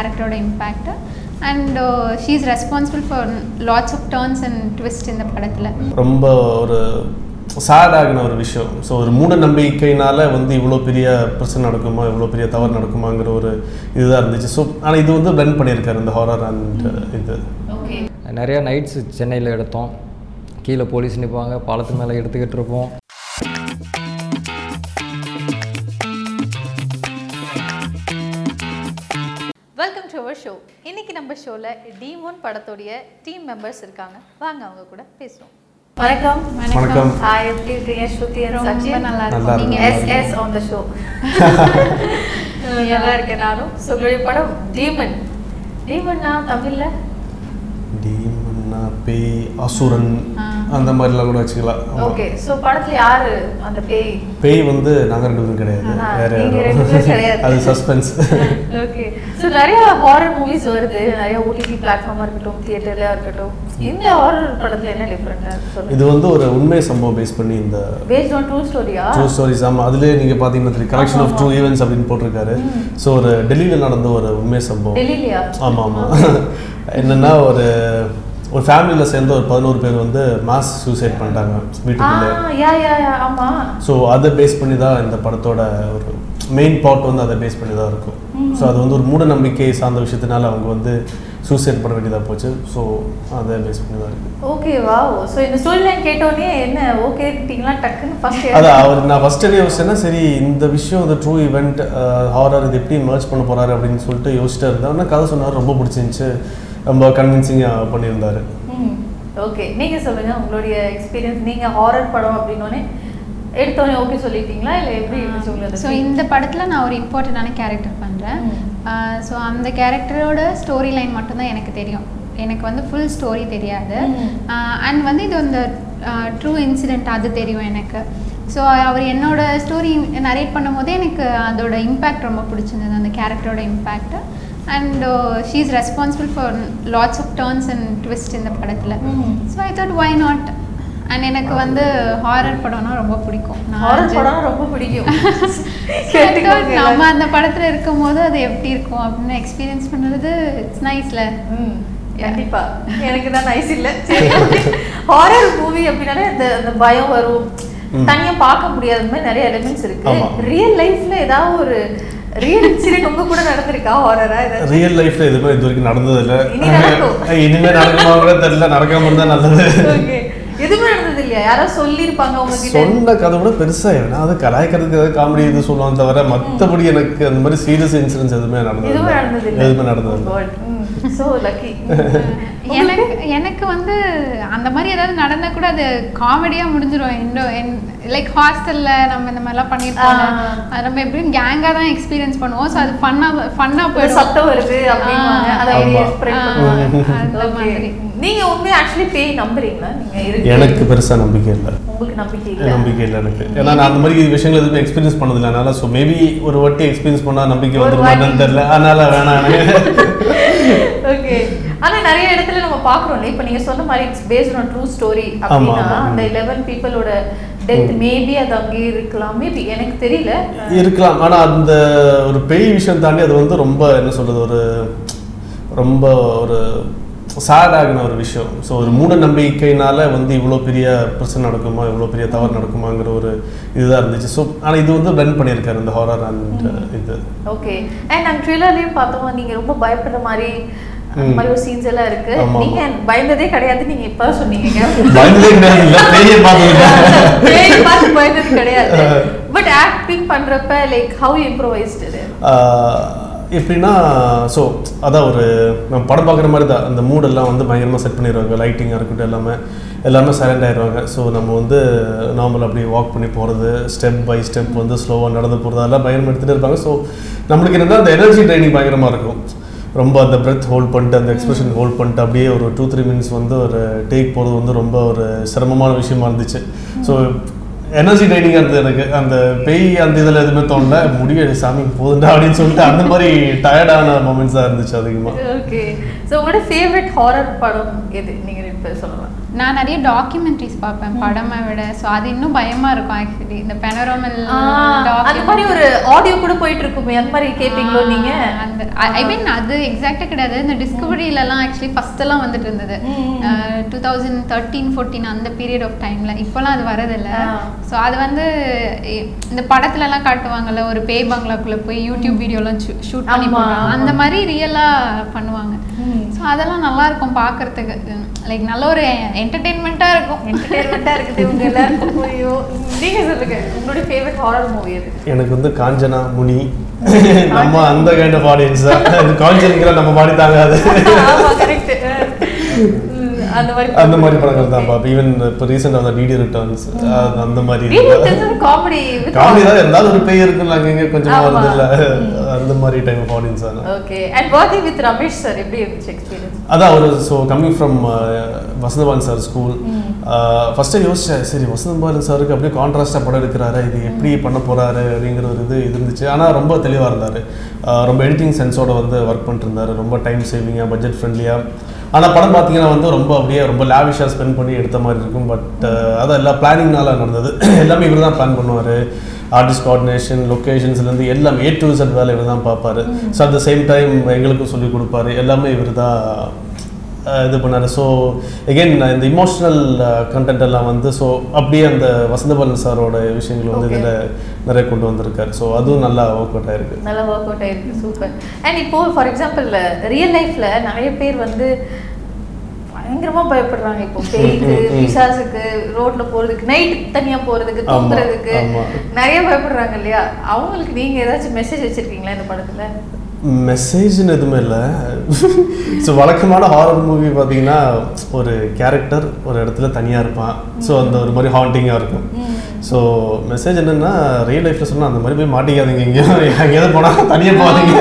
கேரக்டரோட impact and she is responsible for lots of turns and twist இந்த படத்தில். ரொம்ப ஒரு சேட் ஆகின ஒரு விஷயம். ஸோ ஒரு மூட நம்பிக்கையினால வந்து இவ்வளோ பெரிய பிரச்சனை நடக்குமா இவ்வளோ பெரிய தவறு நடக்குமாங்கிற ஒரு இதுதான் இருந்துச்சு. ஸோ ஆனால் இது வந்து பிளெண்ட் பண்ணியிருக்காரு இந்த ஹாரர் அண்ட் இது. ஓகே நிறைய நைட்ஸ் சென்னையில் எடுத்தோம். கீழே போலீஸ் நிற்பாங்க பாலத்து மேலே எடுத்துக்கிட்டு இருப்போம். ஷோ இன்னைக்கு நம்ம ஷோல டீம் ஒன் படத்துடைய டீம் மெம்பர்ஸ் இருக்காங்க. வாங்க அவங்க கூட பேசுவோம். வணக்கம். வணக்கம். ஹாய் எப்படி இருக்கீங்க? ஸ்ருதி ரொம்ப நல்லா இருக்கும். இருக்கும். நீங்கள் S S on the show நல்லா இருக்கேன் நானும் ஸோ உங்களுடைய படம் டீமன் டீமன்னா தமிழ்ல? டீமன்னா பேய் அசுரன். அந்த மாதிரிலாம் கூட வச்சுக்கலாம். ஆமா. ஓகே ஸோ படத்துல யாரு அந்த பேய்? பேய் வந்து நாங்கள் ரெண்டு பேரும் கிடையாது வேற நீங்க கிடையாது. அது சஸ்பென்ஸ் ஓகே ஸோ நிறைய ஹாரர் மூவிஸ் வருது. நிறைய ஓடிடி பிளாட்ஃபார்மாக இருக்கட்டும் தியேட்டர்லயா இருக்கட்டும். இந்த ஹாரர் படத்துல என்ன டிஃப்ரெண்டா இது வந்து ஒரு உண்மை சம்பவம் பேஸ் பண்ணி இந்த பேஸ்ட் ஆன் ட்ரூ ஸ்டோரியா ட்ரூ ஸ்டோரிஸ் ஆமாம் அதுலேயே நீங்கள் பார்த்தீங்கன்னா தெரியும் கலெக்ஷன் ஆஃப் ட்ரூ ஈவெண்ட்ஸ் அப்படின்னு போட்டிருக்காரு. ஸோ ஒரு டெல்லியில் நடந்த ஒரு உண்மை சம்பவம். ஆமாம் ஆமாம் என்னென்னா ஒரு ஒரு ஃபேமிலியில் சேர்ந்து ஒரு பதினோரு பேர் வந்து மாஸ் சூசைட் பண்ணிட்டாங்க வீட்டுக்குள்ளே. ஸோ அதை பேஸ் பண்ணி தான் இந்த படத்தோட ஒரு மெயின் பாட் வந்து அதை பேஸ் பண்ணி தான் இருக்கும் ஸோ அது வந்து ஒரு மூட நம்பிக்கை சார்ந்த விஷயத்தினால அவங்க வந்து சூசைட் பண்ண வேண்டியதாக போச்சு. ஸோ அதை பேஸ் பண்ணி தான் இருக்குது ஓகே வா ஸோ இந்த ஸ்டோரி லைன் கேட்டோடனே என்ன ஓகே கிட்டீங்களா? டக்குன்னு ஃபர்ஸ்ட் அதான் அவர் நான் ஃபர்ஸ்ட் என்ன யோசிச்சேன்னா சரி இந்த விஷயம் இந்த ட்ரூ இவெண்ட் ஹாரர் இது எப்படி மர்ச் பண்ண போறாரு அப்படின்னு சொல்லிட்டு யோசிச்சுட்டு இருந்தேன். கதை சொன்னார் ரொம்ப பிடிச்சிருந்துச்சு. ரொம்ப கன்வின்சிங்காக பண்ணியிருந்தாரு. ஓகே நீங்க சொல்லுங்க உங்களுடைய எக்ஸ்பீரியன்ஸ் நீங்க ஹாரர் படம் அப்படின்னோடனே எடுத்தோடனே ஓகே சொல்லிட்டீங்களா? இல்லை எப்படி ஸோ இந்த படத்தில் நான் ஒரு இம்பார்ட்டண்டான கேரக்டர் பண்ணுறேன் ஸோ அந்த கேரக்டரோட ஸ்டோரி லைன் மட்டும்தான் எனக்கு தெரியும். எனக்கு வந்து ஃபுல் ஸ்டோரி தெரியாது. அண்ட் வந்து இது அந்த ட்ரூ இன்சிடெண்ட் அது தெரியும் எனக்கு. ஸோ அவர் என்னோட ஸ்டோரி நரேட் பண்ணும்போதே எனக்கு அதோட இம்பேக்ட் ரொம்ப பிடிச்சிருந்தது அந்த கேரக்டரோட impact and she is responsible for lots of turns and twist இந்த படத்தில். So I thought why not and எனக்கு வந்து ஹாரர் படம்னா ரொம்ப பிடிக்கும். நான் ரொம்ப பிடிக்கும். So I thought நம்ம அந்த படத்துல இருக்கும்போது அது எப்படி இருக்கும் அப்படின்னு எக்ஸ்பீரியன்ஸ் பண்ணுறது இட்ஸ் நைஸ்ல கண்டிப்பா. எனக்கு தான் நைஸ் இல்ல. ஹாரர் மூவி அப்படின்னாலே அந்த அந்த பயம் வரும். தனியா பார்க்க முடியாத மாதிரி நிறைய எலிமெண்ட்ஸ் இருக்கு. ரியல் லைஃப்ல ஏதாவது ஒரு ரியல் இன்சிடென்ட் உங்க கூட நடந்திருக்கா? ஹாரரா ஏதாவது ரியல் லைஃப்ல எதுவுமே இது வரைக்கும் நடந்ததில்லை. இனி நடக்கும். இனிமேல் நடக்குமா கூட தெரியல. நடக்காம இருந்தால் நல்லது. எதுவுமே நடந்தது இல்லையா யாராவது சொல்லியிருப்பாங்க உங்ககிட்ட? சொன்ன கதை கூட பெருசா ஏன்னா அது கலாய்க்கிறதுக்கு ஏதாவது காமெடி இது சொல்லுவாங்க தவிர மற்றபடி எனக்கு அந்த மாதிரி சீரியஸ் இன்சிடென்ட்ஸ் எதுவுமே நடந்தது எதுவுமே நடந்தது சோ லக்கி எனக்கு எனக்கு வந்து அந்த மாதிரி ஏதாவது நடந்தா கூட அது காமெடியா முடிஞ்சிரும். இன்னும் லைக் ஹாஸ்டல்ல நம்ம இந்த மாதிரிலாம் பண்ணிருப்போம் ஆ. அது நம்ம எப்படியும் கேங்கா தான் எக்ஸ்பீரியன்ஸ் பண்ணுவோம். ஸோ அது ஃபன்னா ஃபன்னா ஒரு போயிடும். சத்தம் வருது பண்ணுவாங்க. அந்த. மாதிரி. நீங்க உண்மையா ஆக்சுவலி பேய் நம்புறீங்களா? நீங்க எனக்கு பெருசா நம்பிக்கை இல்லை. உங்களுக்கு நம்பிக்கை இல்ல? நம்பிக்கை இல்லை எனக்கு. ஏன்னா நான் அந்த மாதிரி விஷயங்கள் எதுவுமே எக்ஸ்பீரியன்ஸ் பண்ணதில்லை. அதனால ஸோ மேபி ஒரு வாட்டி எக்ஸ்பீரியன்ஸ் பண்ணா நம்பிக்கை ஒரு வந்துருமா வாட்டி. என்னன்னு தெரியல. அதனால வேணாம் ஓகே ஆனா நிறைய இடத்துல நம்ம பாக்குறோம்ல இப்போ நீங்க சொன்ன மாதிரி it's based on true story அப்படின்னா. அந்த 11 பீப்பிளோட டெத் மேபி அது அங்கே இருக்கலாம். மேபி எனக்கு தெரியல. இருக்கலாம். ஆனா அந்த ஒரு பேய் விஷயம் தாண்டி அது வந்து ரொம்ப என்ன சொல்றது ஒரு ரொம்ப ஒரு சேட் ஆகின ஒரு விஷயம். ஸோ ஒரு மூட நம்பிக்கையினால வந்து இவ்வளோ பெரிய பிரச்சனை நடக்குமா இவ்வளோ பெரிய தவறு நடக்குமாங்கிற ஒரு இதுதான் இருந்துச்சு. ஸோ ஆனால் இது வந்து பிளெண்ட் பண்ணியிருக்காரு இந்த ஹாரர் அண்ட் இது. ஓகே அண்ட் நாங்க ட்ரெய்லர்லயும் பார்த்தோம் நீங்க ரொம்ப பயப்படுற மாதிரி ஒரு சீன்ஸ் எல்லாம் இருக்கு. நீங்க பயந்ததே கிடையாது நீங்க இப்ப சொன்னீங்க. பயந்ததே கிடையாது இல்லை பேயை பார்த்தது பேய் பார்த்து பயந்தது கிடையாது. பட் ஆக்டிங் பண்றப்ப லைக் ஹவ் இம்ப்ரோவைஸ்டு எப்படின்னா ஸோ அதான் ஒரு நம்ம படம் பார்க்குற மாதிரி தான். அந்த மூடெல்லாம் வந்து பயங்கரமாக செட் பண்ணிடுவாங்க. லைட்டிங்காக இருக்கட்டும் எல்லாமே எல்லாமே சைலண்ட் ஆயிடுவாங்க. ஸோ நம்ம வந்து நார்மல் அப்படி வாக் பண்ணி போகிறது ஸ்டெப் பை ஸ்டெப் வந்து ஸ்லோவாக நடந்து போகிறது அதெல்லாம் பயங்கரமாக எடுத்துகிட்டு இருப்பாங்க. ஸோ நம்மளுக்கு என்னன்னா அந்த எனர்ஜி ட்ரைனிங் பயங்கரமாக இருக்கும். ரொம்ப அந்த பிரெத் ஹோல்ட் பண்ணிட்டு அந்த எக்ஸ்பிரஷன் ஹோல்ட் பண்ணிட்டு அப்படியே ஒரு டூ த்ரீ மினிட்ஸ் வந்து ஒரு டேக் போகிறது வந்து ரொம்ப ஒரு சிரமமான விஷயமா இருந்துச்சு. ஸோ எனர்ஜி டைனிங் இருந்தது எனக்கு. அந்த பேய் அந்த இதில் எதுவுமே தோணல. முடியாது சாமி போதுண்டா அப்படின்னு சொல்லிட்டு அந்த மாதிரி டயர்டான மூமெண்ட்ஸாக இருந்துச்சு அதிகமாக ஓகே ஸோ உங்களோட ஃபேவரட் ஹாரர் படம் எது? நீங்கள் பேர் சொல்லலாம். நான் நிறைய டாக்குமெண்ட்ரிஸ் பார்ப்பேன். படமை விட. ஸோ அது இன்னும் பயமா இருக்கும் ஆக்சுவலி இந்த பெனரோமல் அந்த மாதிரி ஒரு ஆடியோ கூட போயிட்டு இருக்குமே அந்த மாதிரி கேட்பீங்களோ நீங்க? அந்த ஐ மீன் அது எக்ஸாக்டாக கிடையாது. இந்த டிஸ்கவரியிலலாம் ஆக்சுவலி ஃபஸ்ட்டெல்லாம் வந்துட்டு இருந்தது. டூ தௌசண்ட் தேர்ட்டீன் ஃபோர்டீன் அந்த பீரியட் ஆஃப் டைமில் இப்போலாம் அது வரதில்ல. ஸோ அது வந்து இந்த படத்துலலாம் காட்டுவாங்கல்ல ஒரு பேய் பங்களாக்குள்ளே போய் யூடியூப் வீடியோலாம் ஷூட் பண்ணி. அந்த மாதிரி ரியலாக பண்ணுவாங்க. ஸோ அதெல்லாம் நல்லா இருக்கும் பார்க்கறதுக்கு. லைக் நல்ல ஒரு என்டர்டெயின்மெண்ட்டாக இருக்கும். என்டர்டைன்மெண்ட்டாக இருக்குது. இவங்க எல்லாருக்கும் ஐயோ நீங்க சொல்லுங்க. உங்களுடைய ஃபேவரட் ஹாரர் மூவி எது? எனக்கு வந்து காஞ்சனா முனி. நம்ம அந்த கைண்ட் ஆஃப் ஆடியன்ஸ் தான். காஞ்சனிங்கிற நம்ம பாடி தாங்காது. ஆமா கரெக்ட் அந்த மாதிரி அந்த மாதிரி படங்கள் தான் பார்ப்பேன் ஈவன் இப்போ ரீசெண்டாக அந்த டிடி ரிட்டர்ன்ஸ் அந்த மாதிரி காமெடி காமெடி தான் இருந்தாலும் ஒரு பேய் இருக்குல்ல அங்கங்க கொஞ்சமா ஆமா. வருது இல்ல அந்த மாதிரி டைம் ஆஃப் ஆடியன்ஸ் தான் okay and working with Ramesh sir எப்படி இருந்துச்சு எக்ஸ்பீரியன்ஸ் அதான் ஒரு so coming from Vasanthabalan sir school first யோசிச்சேன் சரி வசந்தபாலன் சாருக்கு அப்படியே கான்ட்ராஸ்டாக படம் எடுக்கிறாரு இது எப்படி பண்ண போறாரு அப்படிங்கிற ஒரு இது இருந்துச்சு. ஆனால் ரொம்ப தெளிவாக இருந்தார். ரொம்ப எடிட்டிங் சென்ஸோட வந்து ஒர்க் பண்ணிட்டு ரொம்ப டைம் சேவிங்காக பட்ஜெட் ஃப்ரெண்ட்லியாக ஆனால் படம் பார்த்தீங்கன்னா வந்து ரொம்ப அப்படியே ரொம்ப லேவிஷாக ஸ்பெண்ட் பண்ணி எடுத்த மாதிரி இருக்கும். பட் அதான் எல்லா பிளானிங்னால நடந்தது. எல்லாமே இவர் தான் பிளான் பண்ணுவார். ஆர்டிஸ்ட் கோஆர்டினேஷன் லொக்கேஷன்ஸ்லேருந்து எல்லாமே ஏ டு செட் வேலை இவர் தான் பார்ப்பாரு. So at the same time எங்களுக்கும் சொல்லி கொடுப்பாரு. எல்லாமே இவர் தான் இது பண்ணாரு. ஸோ எகெயின் இந்த இமோஷனல் கண்டென்ட் எல்லாம் வந்து ஸோ அப்படியே அந்த வசந்தபாலன் சாரோட விஷயங்கள் வந்து. இதில் நிறைய கொண்டு வந்திருக்காரு. ஸோ அதுவும் நல்லா ஒர்க் அவுட் ஆயிருக்கு. நல்லா ஒர்க் அவுட் ஆயிருக்கு. சூப்பர் அண்ட் இப்போ ஃபார் எக்ஸாம்பிள் ரியல் லைஃப்ல நிறைய பேர் வந்து பயங்கரமா பயப்படுறாங்க இப்போ. பேய்க்கு. பிசாசுக்கு ரோட்ல போறதுக்கு நைட் தனியா போறதுக்கு தூங்குறதுக்கு. நிறைய பயப்படுறாங்க இல்லையா? அவங்களுக்கு நீங்க ஏதாச்சும் மெசேஜ் வச்சிருக்கீங்களா இந்த படத்துல? மெசேஜ்னு எதுவுமே இல்லை. ஸோ வழக்கமான ஹாரர் மூவி பார்த்தீங்கன்னா ஒரு கேரக்டர் ஒரு இடத்துல தனியாக இருப்பான். ஸோ அந்த ஒரு மாதிரி ஹாண்டிங்காக இருக்கும். ஸோ மெசேஜ் என்னன்னா ரியல் லைஃப்பில் சொன்னால் அந்த மாதிரி போய் மாட்டிக்காதீங்க எங்கேயும் எங்கேயாவது போனால் தனியாக போகாதீங்க.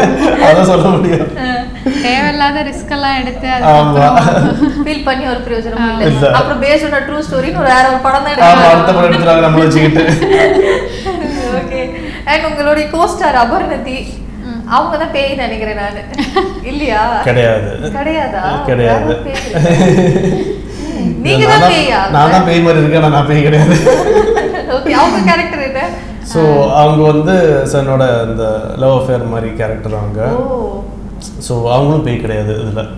அதான் சொல்ல முடியும். தேவையில்லாத ரிஸ்க் எல்லாம் எடுத்து ஃபீல் பண்ணி ஒரு பிரயோஜனம் இல்ல. அப்புறம் பேஸ்ட் ஆன் ட்ரூ ஸ்டோரின்னு ஒரு வேற ஒரு படம் தான் ஆமாம் அடுத்த படம் எடுத்துறாங்க நம்மள வச்சுக்கிட்டு. ஓகே அண்ட் உங்களுடைய கோஸ்டார் அபர்ணதி அவங்க தான் பேய் நினைக்கிறேன் நானு. இல்லையா? கிடையாது. கிடையாதா? கிடையாது. நீங்க நான் தான் பேயா? நான் தான் பேய் மாதிரி இருக்கேன் நான் பேய் கிடையாது. ஓகே அவங்க கேரக்டர் என்ன? ஸோ அவங்க வந்து so என்னோட இந்த லவ் அஃபேர் மாதிரி கேரக்டர் அவங்க. ஓ. ஸோ அவங்களும் பேய் கிடையாது இதில்.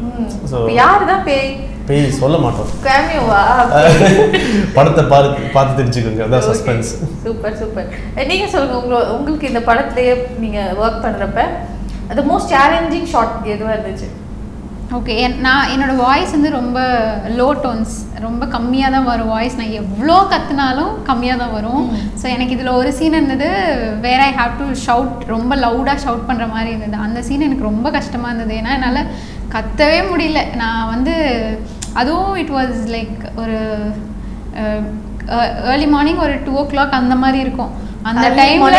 ஸோ யாரு தான் பேய்? பேய் சொல்ல மாட்டோம். படத்தை பார்த்து பார்த்து தெரிஞ்சுக்கோங்க. அதான் சஸ்பென்ஸ் சூப்பர் சூப்பர் நீங்க சொல்லுங்க உங்களோ உங்களுக்கு இந்த படத்துலயே நீங்க ஒர்க் பண்றப்ப அது மோஸ்ட் சேலஞ்சிங் ஷாட் எதுவா இருந்துச்சு? ஓகே நான் என்னோட வாய்ஸ் வந்து ரொம்ப லோ டோன்ஸ் ரொம்ப கம்மியாக தான் வரும் வாய்ஸ் நான் எவ்வளோ கத்துனாலும் கம்மியாக தான் வரும். ஸோ எனக்கு இதில் ஒரு சீன் இருந்தது வேற ஐ ஹாவ் டு ஷவுட் ரொம்ப லவுடாக ஷவுட் பண்ணுற மாதிரி இருந்தது. அந்த சீன் எனக்கு ரொம்ப கஷ்டமாக இருந்தது. ஏன்னா என்னால் கத்தவே முடியல. நான் வந்து அதுவும் இட் வாஸ் லைக் ஒரு ஏர்லி மார்னிங் ஒரு டூ ஓ கிளாக் அந்த மாதிரி இருக்கும். அந்த டைம்ல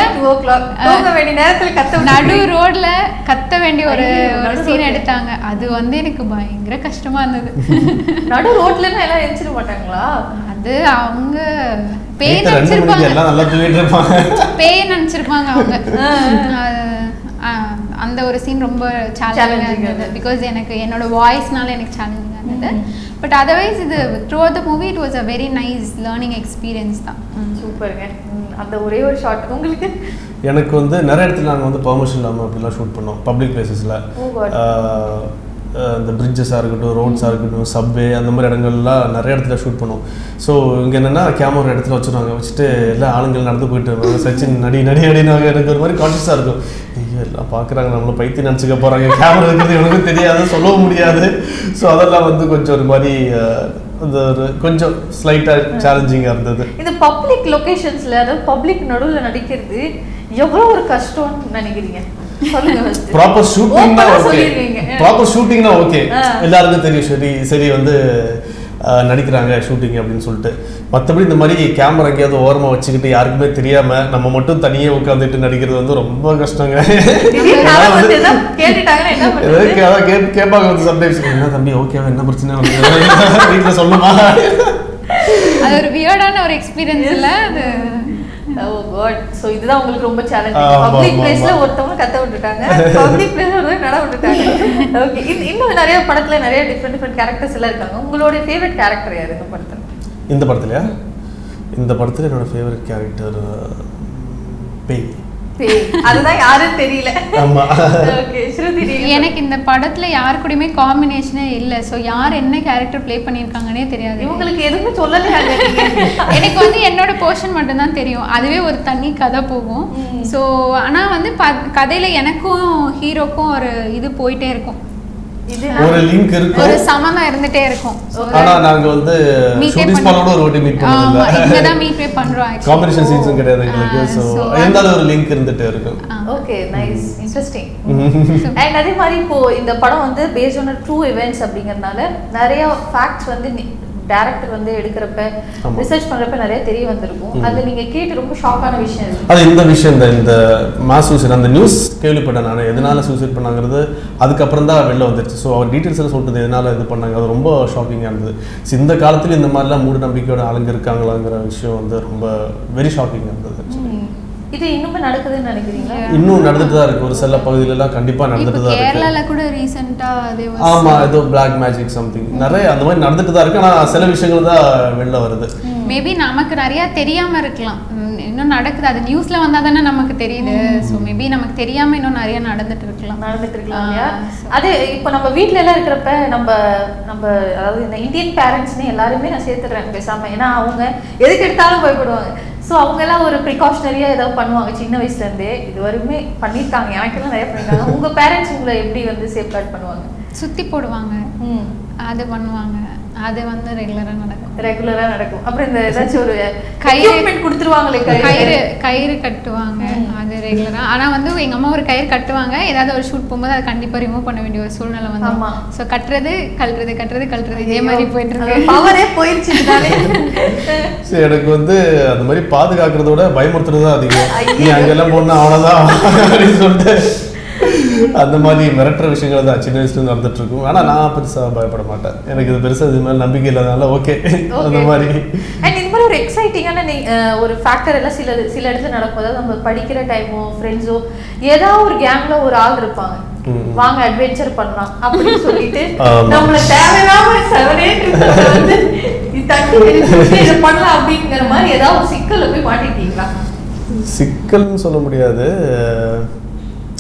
தூங்க வேண்டிய நேரத்துல கத்த நடு ரோட்ல கத்த வேண்டிய ஒரு ஒரு சீன். எடுத்தாங்க. அது வந்து எனக்கு பயங்கர கஷ்டமா இருந்தது. நடு ரோட்ல எல்லாம் எந்திரிச்சிட மாட்டாங்களா? அது அவங்க பேய் நினைச்சிருப்பாங்க. எல்லாம் நல்லா தூங்கிட்டு இருப்பாங்க. பேய் நினைச்சிருப்பாங்க அவங்க. அந்த ஒரு சீன் ரொம்ப சேலஞ்சிங்காக இருந்தது. பிகாஸ் எனக்கு என்னோட வாய்ஸ்னால எனக்கு சேலஞ்சிங்காக இருந்தது. பட் அதர்வைஸ் இது through the movie it was a very nice learning experience தான். சூப்பருங்க. அந்த ஒரே ஒரு ஷாட் உங்களுக்கு? எனக்கு வந்து நிறைய இடத்துல நாங்கள் வந்து பெர்மிஷன் இல்லாமல் அப்படிலாம் ஷூட் பண்ணோம். பப்ளிக் பிளேசஸில் Oh. இந்த பிரிட்ஜஸாக இருக்கட்டும் ரோட்ஸாக இருக்கட்டும் சப்வே அந்த மாதிரி இடங்கள்லாம் நிறைய இடத்துல ஷூட் பண்ணுவோம் ஸோ இங்கே என்னென்னா கேமரா இடத்துல வச்சுருவாங்க. வச்சுட்டு எல்லா ஆளுங்கள் நடந்து போயிட்டு இருப்பாங்க சச்சின் நடி நடி நடினாங்க எனக்கு ஒரு மாதிரி கான்ஷியஸாக இருக்கும். ஐயோ எல்லாம் பார்க்குறாங்க நம்மள பைத்தியம் நினச்சிக்க போகிறாங்க கேமரா இருக்கிறது எனக்கு தெரியாது சொல்லவும் முடியாது. ஸோ அதெல்லாம் வந்து கொஞ்சம் ஒரு மாதிரி அந்த ஒரு கொஞ்சம் ஸ்லைட்டாக சேலஞ்சிங்காக இருந்தது. இந்த பப்ளிக் லொகேஷன்ஸ்ல அதாவது பப்ளிக் நடுவுல நடிக்கிறது எவ்வளவு ஒரு கஷ்டம்னு நினைக்கிறீங்க. ப்ராப்பர் ஷூட்டிங்னா Open ஆ ஓகே. ப்ராப்பர் ஷூட்டிங்னா ஓகே. எல்லாருக்கும் தெரியும். சரி சரி வந்து நடிக்கிறாங்க ஷூட்டிங் அப்படின்னு சொல்லிட்டு. மற்றபடி இந்த மாதிரி கேமரா எங்கேயாவது ஓரமாக வச்சுக்கிட்டு யாருக்குமே தெரியாம நம்ம மட்டும் தனியே உட்காந்துட்டு நடிக்கிறது வந்து ரொம்ப கஷ்டங்க. கேட்பாங்க வந்து சம்டைம்ஸ் என்ன தம்பி ஓகேவா என்ன பிரச்சனை? வீட்டில் சொல்லுமா அது ஒரு வியர்டான ஒரு எக்ஸ்பீரியன்ஸ் இல்ல? அது ஓ காட் சோ இதுதான் உங்களுக்கு ரொம்ப சேலஞ்சிங் பப்ளிக் பிளேஸ்ல. ஒருத்தவங்க கத்த விட்டுட்டாங்க. பப்ளிக் பிளேஸ்ல ஒருத்தவங்க நட விட்டுட்டாங்க. ஓகே இன்னும் நிறைய படத்துல நிறைய டிஃப்ரெண்ட் டிஃப்ரெண்ட் கேரக்டர்ஸ் எல்லாம் இருக்காங்க. உங்களோட ஃபேவரட் கேரக்டர் யாரு? இந்த படத்துல. இந்த படத்துலையா? இந்த படத்தில் என்னோட ஃபேவரட் கேரக்டர் பேய். அதுதான் யாருன்னு தெரியல. எனக்கு இந்த படத்துல யாரு கூடயுமே காம்பினேஷனே இல்லை. ஸோ யார் என்ன கேரக்டர் ப்ளே பண்ணியிருக்காங்கன்னே தெரியாது. இவங்களுக்கு எதுவுமே சொல்லலையாங்க நீங்க? எனக்கு வந்து என்னோட போர்ஷன் மட்டும்தான் தெரியும். அதுவே ஒரு தனி கதை போகும். ஸோ ஆனால் வந்து கதையில் எனக்கும் ஹீரோக்கும் ஒரு இது போயிட்டே இருக்கும். ஒரு லிங்க் ஒரு இருக்கும். சமமா இருந்துட்டே இருக்கும். ஆனா நாங்க வந்து ஷூட்டிங் ஸ்பாட்டோட ஒரு வாட்டி மீட் ஆமா பண்ணதில்ல இங்க தான் மீட் பண்றோம் actually. காம்படிஷன் சீன்ஸும் கிடையாது எங்களுக்கு. So இருந்தாலும் ஒரு லிங்க் இருந்துட்டே இருக்கும். ஓகே நைஸ் இன்ட்ரெஸ்டிங் அண்ட் அதே மாதிரி இப்போ இந்த படம் வந்து பேஸ்ட் ஆன் ட்ரூ இவெண்ட்ஸ் அப்படிங்கறதுனால நிறைய ஃபேக்ட்ஸ் வந்து டேரக்டர் வந்து எடுக்கிறப்ப. ரிசர்ச் பண்றப்ப நிறைய தெரிய வந்திருக்கும். அது நீங்க கேட்டு ரொம்ப ஷாக்கான விஷயம் அது இந்த விஷயம் இந்த இந்த மாஸ் சூசைட் அந்த நியூஸ் கேள்விப்பட்டேன் நான் எதனால சூசைட் பண்ணாங்கிறது அதுக்கப்புறம் தான் வெளில வந்துருச்சு ஸோ அவர் டீட்டெயில்ஸ் எல்லாம் சொல்லிட்டு எதனால இது பண்ணாங்க அது ரொம்ப ஷாக்கிங்காக இருந்தது So, இந்த காலத்துல இந்த மாதிரிலாம் மூட நம்பிக்கையோட ஆளுங்க இருக்காங்களாங்கிற விஷயம் வந்து ரொம்ப வெரி ஷாக்கிங்காக இருந்தது. இது இன்னுமே நடக்குதுன்னு நினைக்கிறீங்களா? இன்னும் நடந்துட்டு தான் இருக்கு. ஒரு சில பகுதியிலலாம் கண்டிப்பா நடந்துட்டு தான் இருக்கு. கேரளால கூட ரீசெண்டா அதே ஆமா ஏதோ பிளாக் மேஜிக் சம்திங் நிறைய அந்த மாதிரி நடந்துட்டு தான் இருக்கு. ஆனா சில விஷயங்கள் தான் வெளில வருது. மேபி நமக்கு நிறைய தெரியாம இருக்கலாம். இன்னும் நடக்குது. அது நியூஸ்ல வந்தா தானே நமக்கு தெரியுது. ஸோ மேபி நமக்கு தெரியாம இன்னும் நிறைய நடந்துட்டு இருக்கலாம். நடந்துட்டு இருக்கலாம் so- அது இப்போ நம்ம வீட்ல எல்லாம் இருக்கிறப்ப நம்ம நம்ம அதாவது இந்த இந்தியன் பேரண்ட்ஸ்னு எல்லாருமே நான் சேர்த்துடுறேன் பேசாம. ஏன்னா அவங்க எதுக்கு எடுத்தாலும் பயப்படுவாங்க. ஸோ அவங்க எல்லாம் ஒரு ப்ரிகாஷனரியா ஏதாவது பண்ணுவாங்க. சின்ன வயசுல இருந்தே இது வரையுமே பண்ணியிருக்காங்க எனக்கெல்லாம் நிறைய பண்ணியிருக்காங்க உங்க பேரண்ட்ஸ் உங்களை எப்படி வந்து சேஃப்கார்ட் பண்ணுவாங்க? சுத்தி போடுவாங்க. ம். அது பண்ணுவாங்க. அது வந்து ரெகுலரா நடக்கும். ரெகுலரா நடக்கும். அப்புறம் இந்த ஏதாச்சும் ஒரு கயிறு- கொடுத்துருவாங்களே கயிறு? கயிறு கட்டுவாங்க. அது ரெகுலரா ஆனா வந்து எங்க அம்மா ஒரு கயிறு கட்டுவாங்க. ஏதாவது ஒரு ஷூட் போகும்போது அதை கண்டிப்பா ரிமூவ் பண்ண வேண்டிய ஒரு சூழ்நிலை வந்து. ஸோ கட்டுறது கழட்டுறது கட்டுறது கழட்டுறது. இதே மாதிரி போயிட்டு இருக்கு. பவரே. சரி எனக்கு வந்து அந்த மாதிரி பாதுகாக்கிறத விட பயமுறுத்துறது தான் அதிகம். நீ அங்கெல்லாம் போனா அவ்வளோதான் அப்படின்னு சொல்லிட்டு அந்த மாதிரி மிரட்டுற விஷயங்கள் தான் சின்ன வயசுல நடந்துட்டு இருக்கும். ஆனா நான் பெருசா பயப்பட மாட்டேன். எனக்கு இது பெருசா இது மேல நம்பிக்கை இல்லாதனால ஓகே அந்த. மாதிரி. அண்ட் இந்த மாதிரி ஒரு எக்ஸைட்டிங்கான ஒரு ஃபேக்டர் எல்லாம் சில சில இடத்துல நடக்கும். அதாவது நம்ம படிக்கிற டைமோ ஃப்ரெண்ட்ஸோ ஏதாவது ஒரு கேங்ல ஒரு ஆள் இருப்பாங்க. வாங்க அட்வென்ச்சர் பண்ணலாம் அப்படின்னு சொல்லிட்டு ஆமா. நம்மள தேவையில்லாம செவனே வந்து இது இதை பண்ணலாம் அப்படிங்கிற மாதிரி ஏதாவது சிக்கல்ல போய் மாட்டிட்டீங்களா? சிக்கல்னு சொல்ல முடியாது.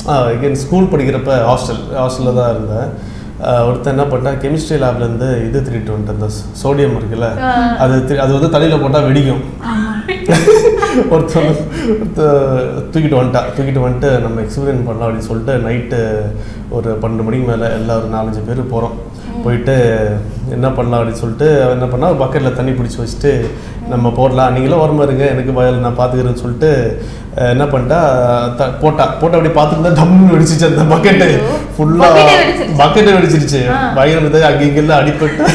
எகெயின் ஸ்கூல் படிக்கிறப்ப ஹாஸ்டல் ஹாஸ்டலில் தான் இருந்தேன். ஆஹ் ஒருத்தன் என்ன பண்ணிட்டான் கெமிஸ்ட்ரி லேப்லேருந்து இது திருட்டு வந்துட்டு அந்த சோடியம் இருக்குல்ல. அது திரு- அது வந்து தண்ணியில் போட்டால் வெடிக்கும். ஒருத்தன் ஒருத்த தூக்கிட்டு வந்துட்டா தூக்கிட்டு வந்துட்டு நம்ம எக்ஸ்பீரியன்ஸ் பண்ணலாம் அப்படின்னு சொல்லிட்டு நைட்டு ஒரு பன்னெண்டு மணிக்கு மேலே எல்லா ஒரு நாலஞ்சு பேர் போகிறோம் போயிட்டு என்ன பண்ணலாம் அப்படின்னு சொல்லிட்டு அவன் என்ன பண்ணா பக்கெட்டில் தண்ணி பிடிச்சி வச்சுட்டு நம்ம போடலாம். நீங்களும் வரமா இருங்க எனக்கு பயம் நான் பார்த்துக்கிறேன்னு சொல்லிட்டு என்ன பண்ணிட்டா த போட்டா. போட்டு அப்படி பார்த்துட்டு டம்னு வெடிச்சிச்சு அந்த பக்கெட்டு. ஃபுல்லாக. பக்கெட்டே வெடிச்சிருச்சு. இது அங்கே இங்கெல்லாம் அடிபட்டு.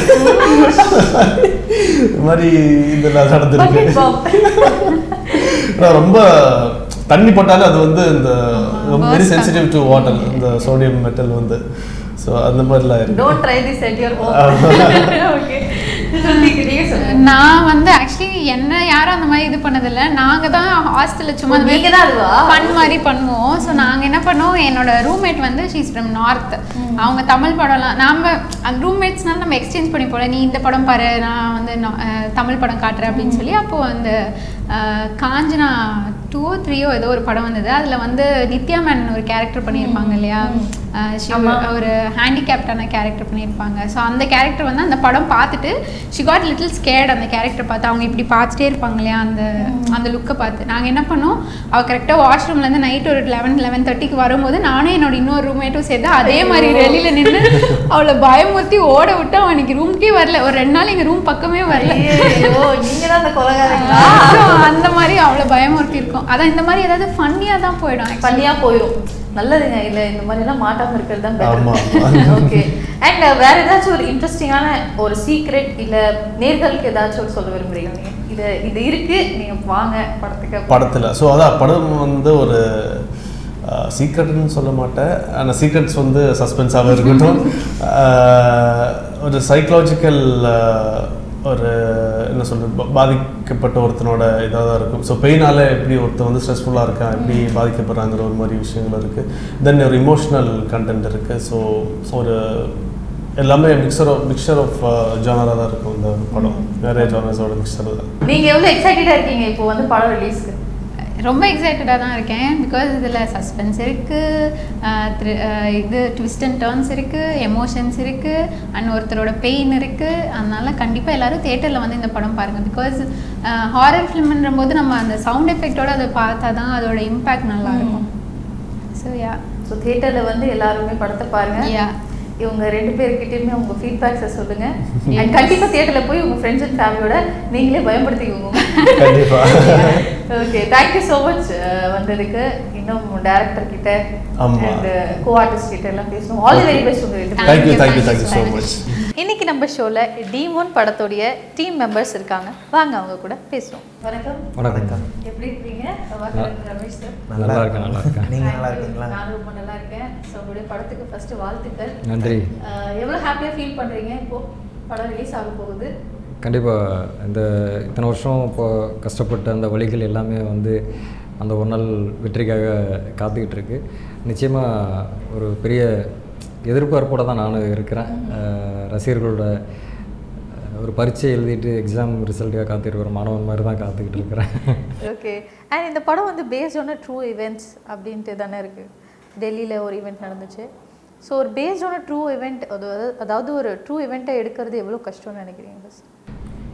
இது மாதிரி இதெல்லாம் நடந்துருக்கு. ரொம்ப தண்ணி போட்டாலே அது வந்து இந்த வெரி சென்சிட்டிவ் டு வாட்டர் இந்த சோடியம் மெட்டல் வந்து. ஸோ அந்த மாதிரிலாம் இருக்கு Don't try this at your home. Okay. சொல்லிக்க, நீங்க சொல்லுங்க. நான் வந்து ஆக்சுவலி என்ன யாரும் அந்த மாதிரி இது பண்ணதில்ல நாங்க தான் ஹாஸ்டல்ல சும்மா தான்? ஃபன் மாதிரி பண்ணுவோம் ஸோ நாங்க என்ன பண்ணுவோம் என்னோட ரூம்மேட் வந்து ஷீஸ் ஃப்ரம் நார்த் அவங்க தமிழ் படம்லாம் நாம அந்த ரூம்மேட்ஸ்னால நம்ம எக்ஸ்சேஞ்ச் பண்ணி போல நீ இந்த படம் பாரு நான் வந்து தமிழ் படம் காட்டுறேன் அப்படின்னு சொல்லி அப்போ அந்த காஞ்சனா டூ த்ரீயோ ஏதோ ஒரு படம் வந்தது. அதுல வந்து நித்யா மேனன் ஒரு கேரக்டர் பண்ணியிருப்பாங்க இல்லையா. ஒரு ஹேண்டிகேப்டான கேரக்டர் பண்ணியிருப்பாங்க. ஸோ அந்த கேரக்டர் வந்து அந்த படம் பார்த்துட்டு ஷி காட் லிட்டில் ஸ்கேட் அந்த கேரக்டர் பார்த்து. அவங்க இப்படி பார்த்துட்டே இருப்பாங்க இல்லையா? அந்த அந்த லுக்கை பார்த்து. நாங்கள் என்ன பண்ணோம்? அவள் கரெக்டாக வாஷ்ரூம்லேருந்து நைட் ஒரு லெவன் லெவன் தேர்ட்டிக்கு வரும்போது நானும் என்னோட இன்னொரு ரூம்மேட்டும் சேர்ந்து அதே மாதிரி வெளியில் நின்று அவளை பயமுறுத்தி ஓட விட்டு அவன் ரூம்க்கே வரல. ஒரு ரெண்டு நாள் எங்கள் ரூம் பக்கமே வரல. அந்த மாதிரி அவளை பயமுறுத்தி இருக்கோம் அதான் இந்த மாதிரி ஏதாவது ஃபன்னியாக தான் போயிடும். பண்ணியா போயிடும். நல்லதுங்க. இல்ல இந்த மாதிரி எல்லாம் மாட்டாம இருக்கிறது தான். பெட்டர் ஓகே அண்ட் வேற ஏதாச்சும் ஒரு இன்ட்ரெஸ்டிங்கான ஒரு சீக்ரெட் இல்ல நேர்களுக்கு ஏதாச்சும் ஒரு சொல்ல விரும்புறீங்க நீங்க இது இது இருக்கு. நீங்க வாங்க படத்துக்கு படத்தில். ஸோ அதான் படம் வந்து ஒரு சீக்ரெட்னு சொல்ல மாட்டேன். ஆனால் சீக்ரெட்ஸ் வந்து சஸ்பென்ஸாகவே இருக்கட்டும். ஒரு சைக்கலாஜிக்கல் ஒரு என்ன சொல்கிறது பாதிக்கப்பட்ட ஒருத்தனோட இதாக தான் இருக்கும். ஸோ பெயினால் எப்படி ஒருத்தன் வந்து ஸ்ட்ரெஸ்ஃபுல்லாக இருக்கான் எப்படி பாதிக்கப்படுறாங்கிற ஒரு மாதிரி விஷயங்கள் இருக்குது தென் ஒரு இமோஷ்னல் கண்டென்ட் இருக்குது ஸோ ஒரு எல்லாமே மிக்சர் ஆஃப் மிக்சர் ஆஃப் ஜானராக தான் இருக்கும் இந்த படம். நிறைய ஜானர்ஸோட மிக்சர் தான். நீங்க எவ்வளவு எக்ஸைட்டடா இருக்கீங்க இப்போ வந்து படம் ரிலீஸ்க்கு ரொம்ப எக்ஸைட்டடாக தான் இருக்கேன். பிகாஸ் இதில் சஸ்பென்ஸ் இருக்குது இது ட்விஸ்ட் அண்ட் டர்ன்ஸ் இருக்குது எமோஷன்ஸ் இருக்குது அண்ட் ஒருத்தரோட பெயின் இருக்குது அதனால கண்டிப்பாக எல்லாரும் தேட்டரில் வந்து இந்த படம் பாருங்கள் பிகாஸ் ஹாரர் ஃபிலிம்ன்ற போது நம்ம அந்த சவுண்ட் எஃபெக்டோட அதை பார்த்தா தான் அதோட இம்பேக்ட் நல்லா இருக்கும் ஸோ யா ஸோ தியேட்டர்ல வந்து எல்லாருமே படத்தை பாருங்க. யா இவங்க ரெண்டு பேர்கிட்டயுமே உங்க ஃபீட்பேக்ஸை சொல்லுங்க. அண்ட் கண்டிப்பா தியேட்டர்ல போய் உங்க ஃப்ரெண்ட்ஸ் அண்ட் ஃபேமிலியோட நீங்களே பயன்படுத்திக்கோங்க. கண்டிப்பாக ஓகே தேங்க்யூ ஸோ மச் வந்ததுக்கு. இன்னும் டேரக்டர் கிட்ட. அண்ட் கோ ஆர்டிஸ்ட் கிட்ட எல்லாம் பேசணும். ஆல் தி வெரி பெஸ்ட் உங்க ரெண்டு Thank thank you you, thank you thank thank you you so so much இன்னைக்கு நம்ம ஷோல டீமோன் படத்துடைய டீம் மெம்பர்ஸ் இருக்காங்க. வாங்க அவங்க கூட பேசுவோம். வணக்கம். வணக்கம். எப்படி இருக்கீங்க? வணக்கம், ரமேஷ் சார் நல்லா இருக்கேன் நல்லா இருக்கேன். நீங்க நல்லா இருக்கீங்களா? நான் ரொம்ப நல்லா இருக்கேன். ஸோ உங்களுடைய படத்துக்கு ஃபர்ஸ்ட் வாழ்த்துக்கள். நன்றி. அஹ், எவ்வளவு ஹாப்பியா ஃபீல் பண்றீங்க? இப்போ படம் ரிலீஸ் ஆக போகுது. கண்டிப்பாக இந்த இத்தனை வருஷம் இப்போ கஷ்டப்பட்ட அந்த வழிகள் எல்லாமே வந்து அந்த ஒரு நாள் வெற்றிக்காக காத்துக்கிட்டு இருக்கு. நிச்சயமாக ஒரு பெரிய எதிர்பார்ப்போடு தான் நானும் இருக்கிறேன் ரசிகர்களோட ஒரு பரீட்சை எழுதிட்டு எக்ஸாம் ரிசல்ட்டுக்காக காத்துட்டு இருக்கிற மாணவன் மாதிரி தான் காத்துக்கிட்டு இருக்கிறேன். ஓகே அண்ட் இந்த படம் வந்து பேஸ்ட் ஆன் ட்ரூ இவெண்ட்ஸ் அப்படின்ட்டு தானே இருக்குது டெல்லியில் ஒரு ஈவெண்ட் நடந்துச்சு. ஸோ ஒரு பேஸ்ட் ஆன் ட்ரூ இவெண்ட் அதாவது அதாவது ஒரு ட்ரூ இவெண்ட்டை எடுக்கிறது எவ்வளோ கஷ்டம்னு நினைக்கிறீங்க ஃபஸ்ட்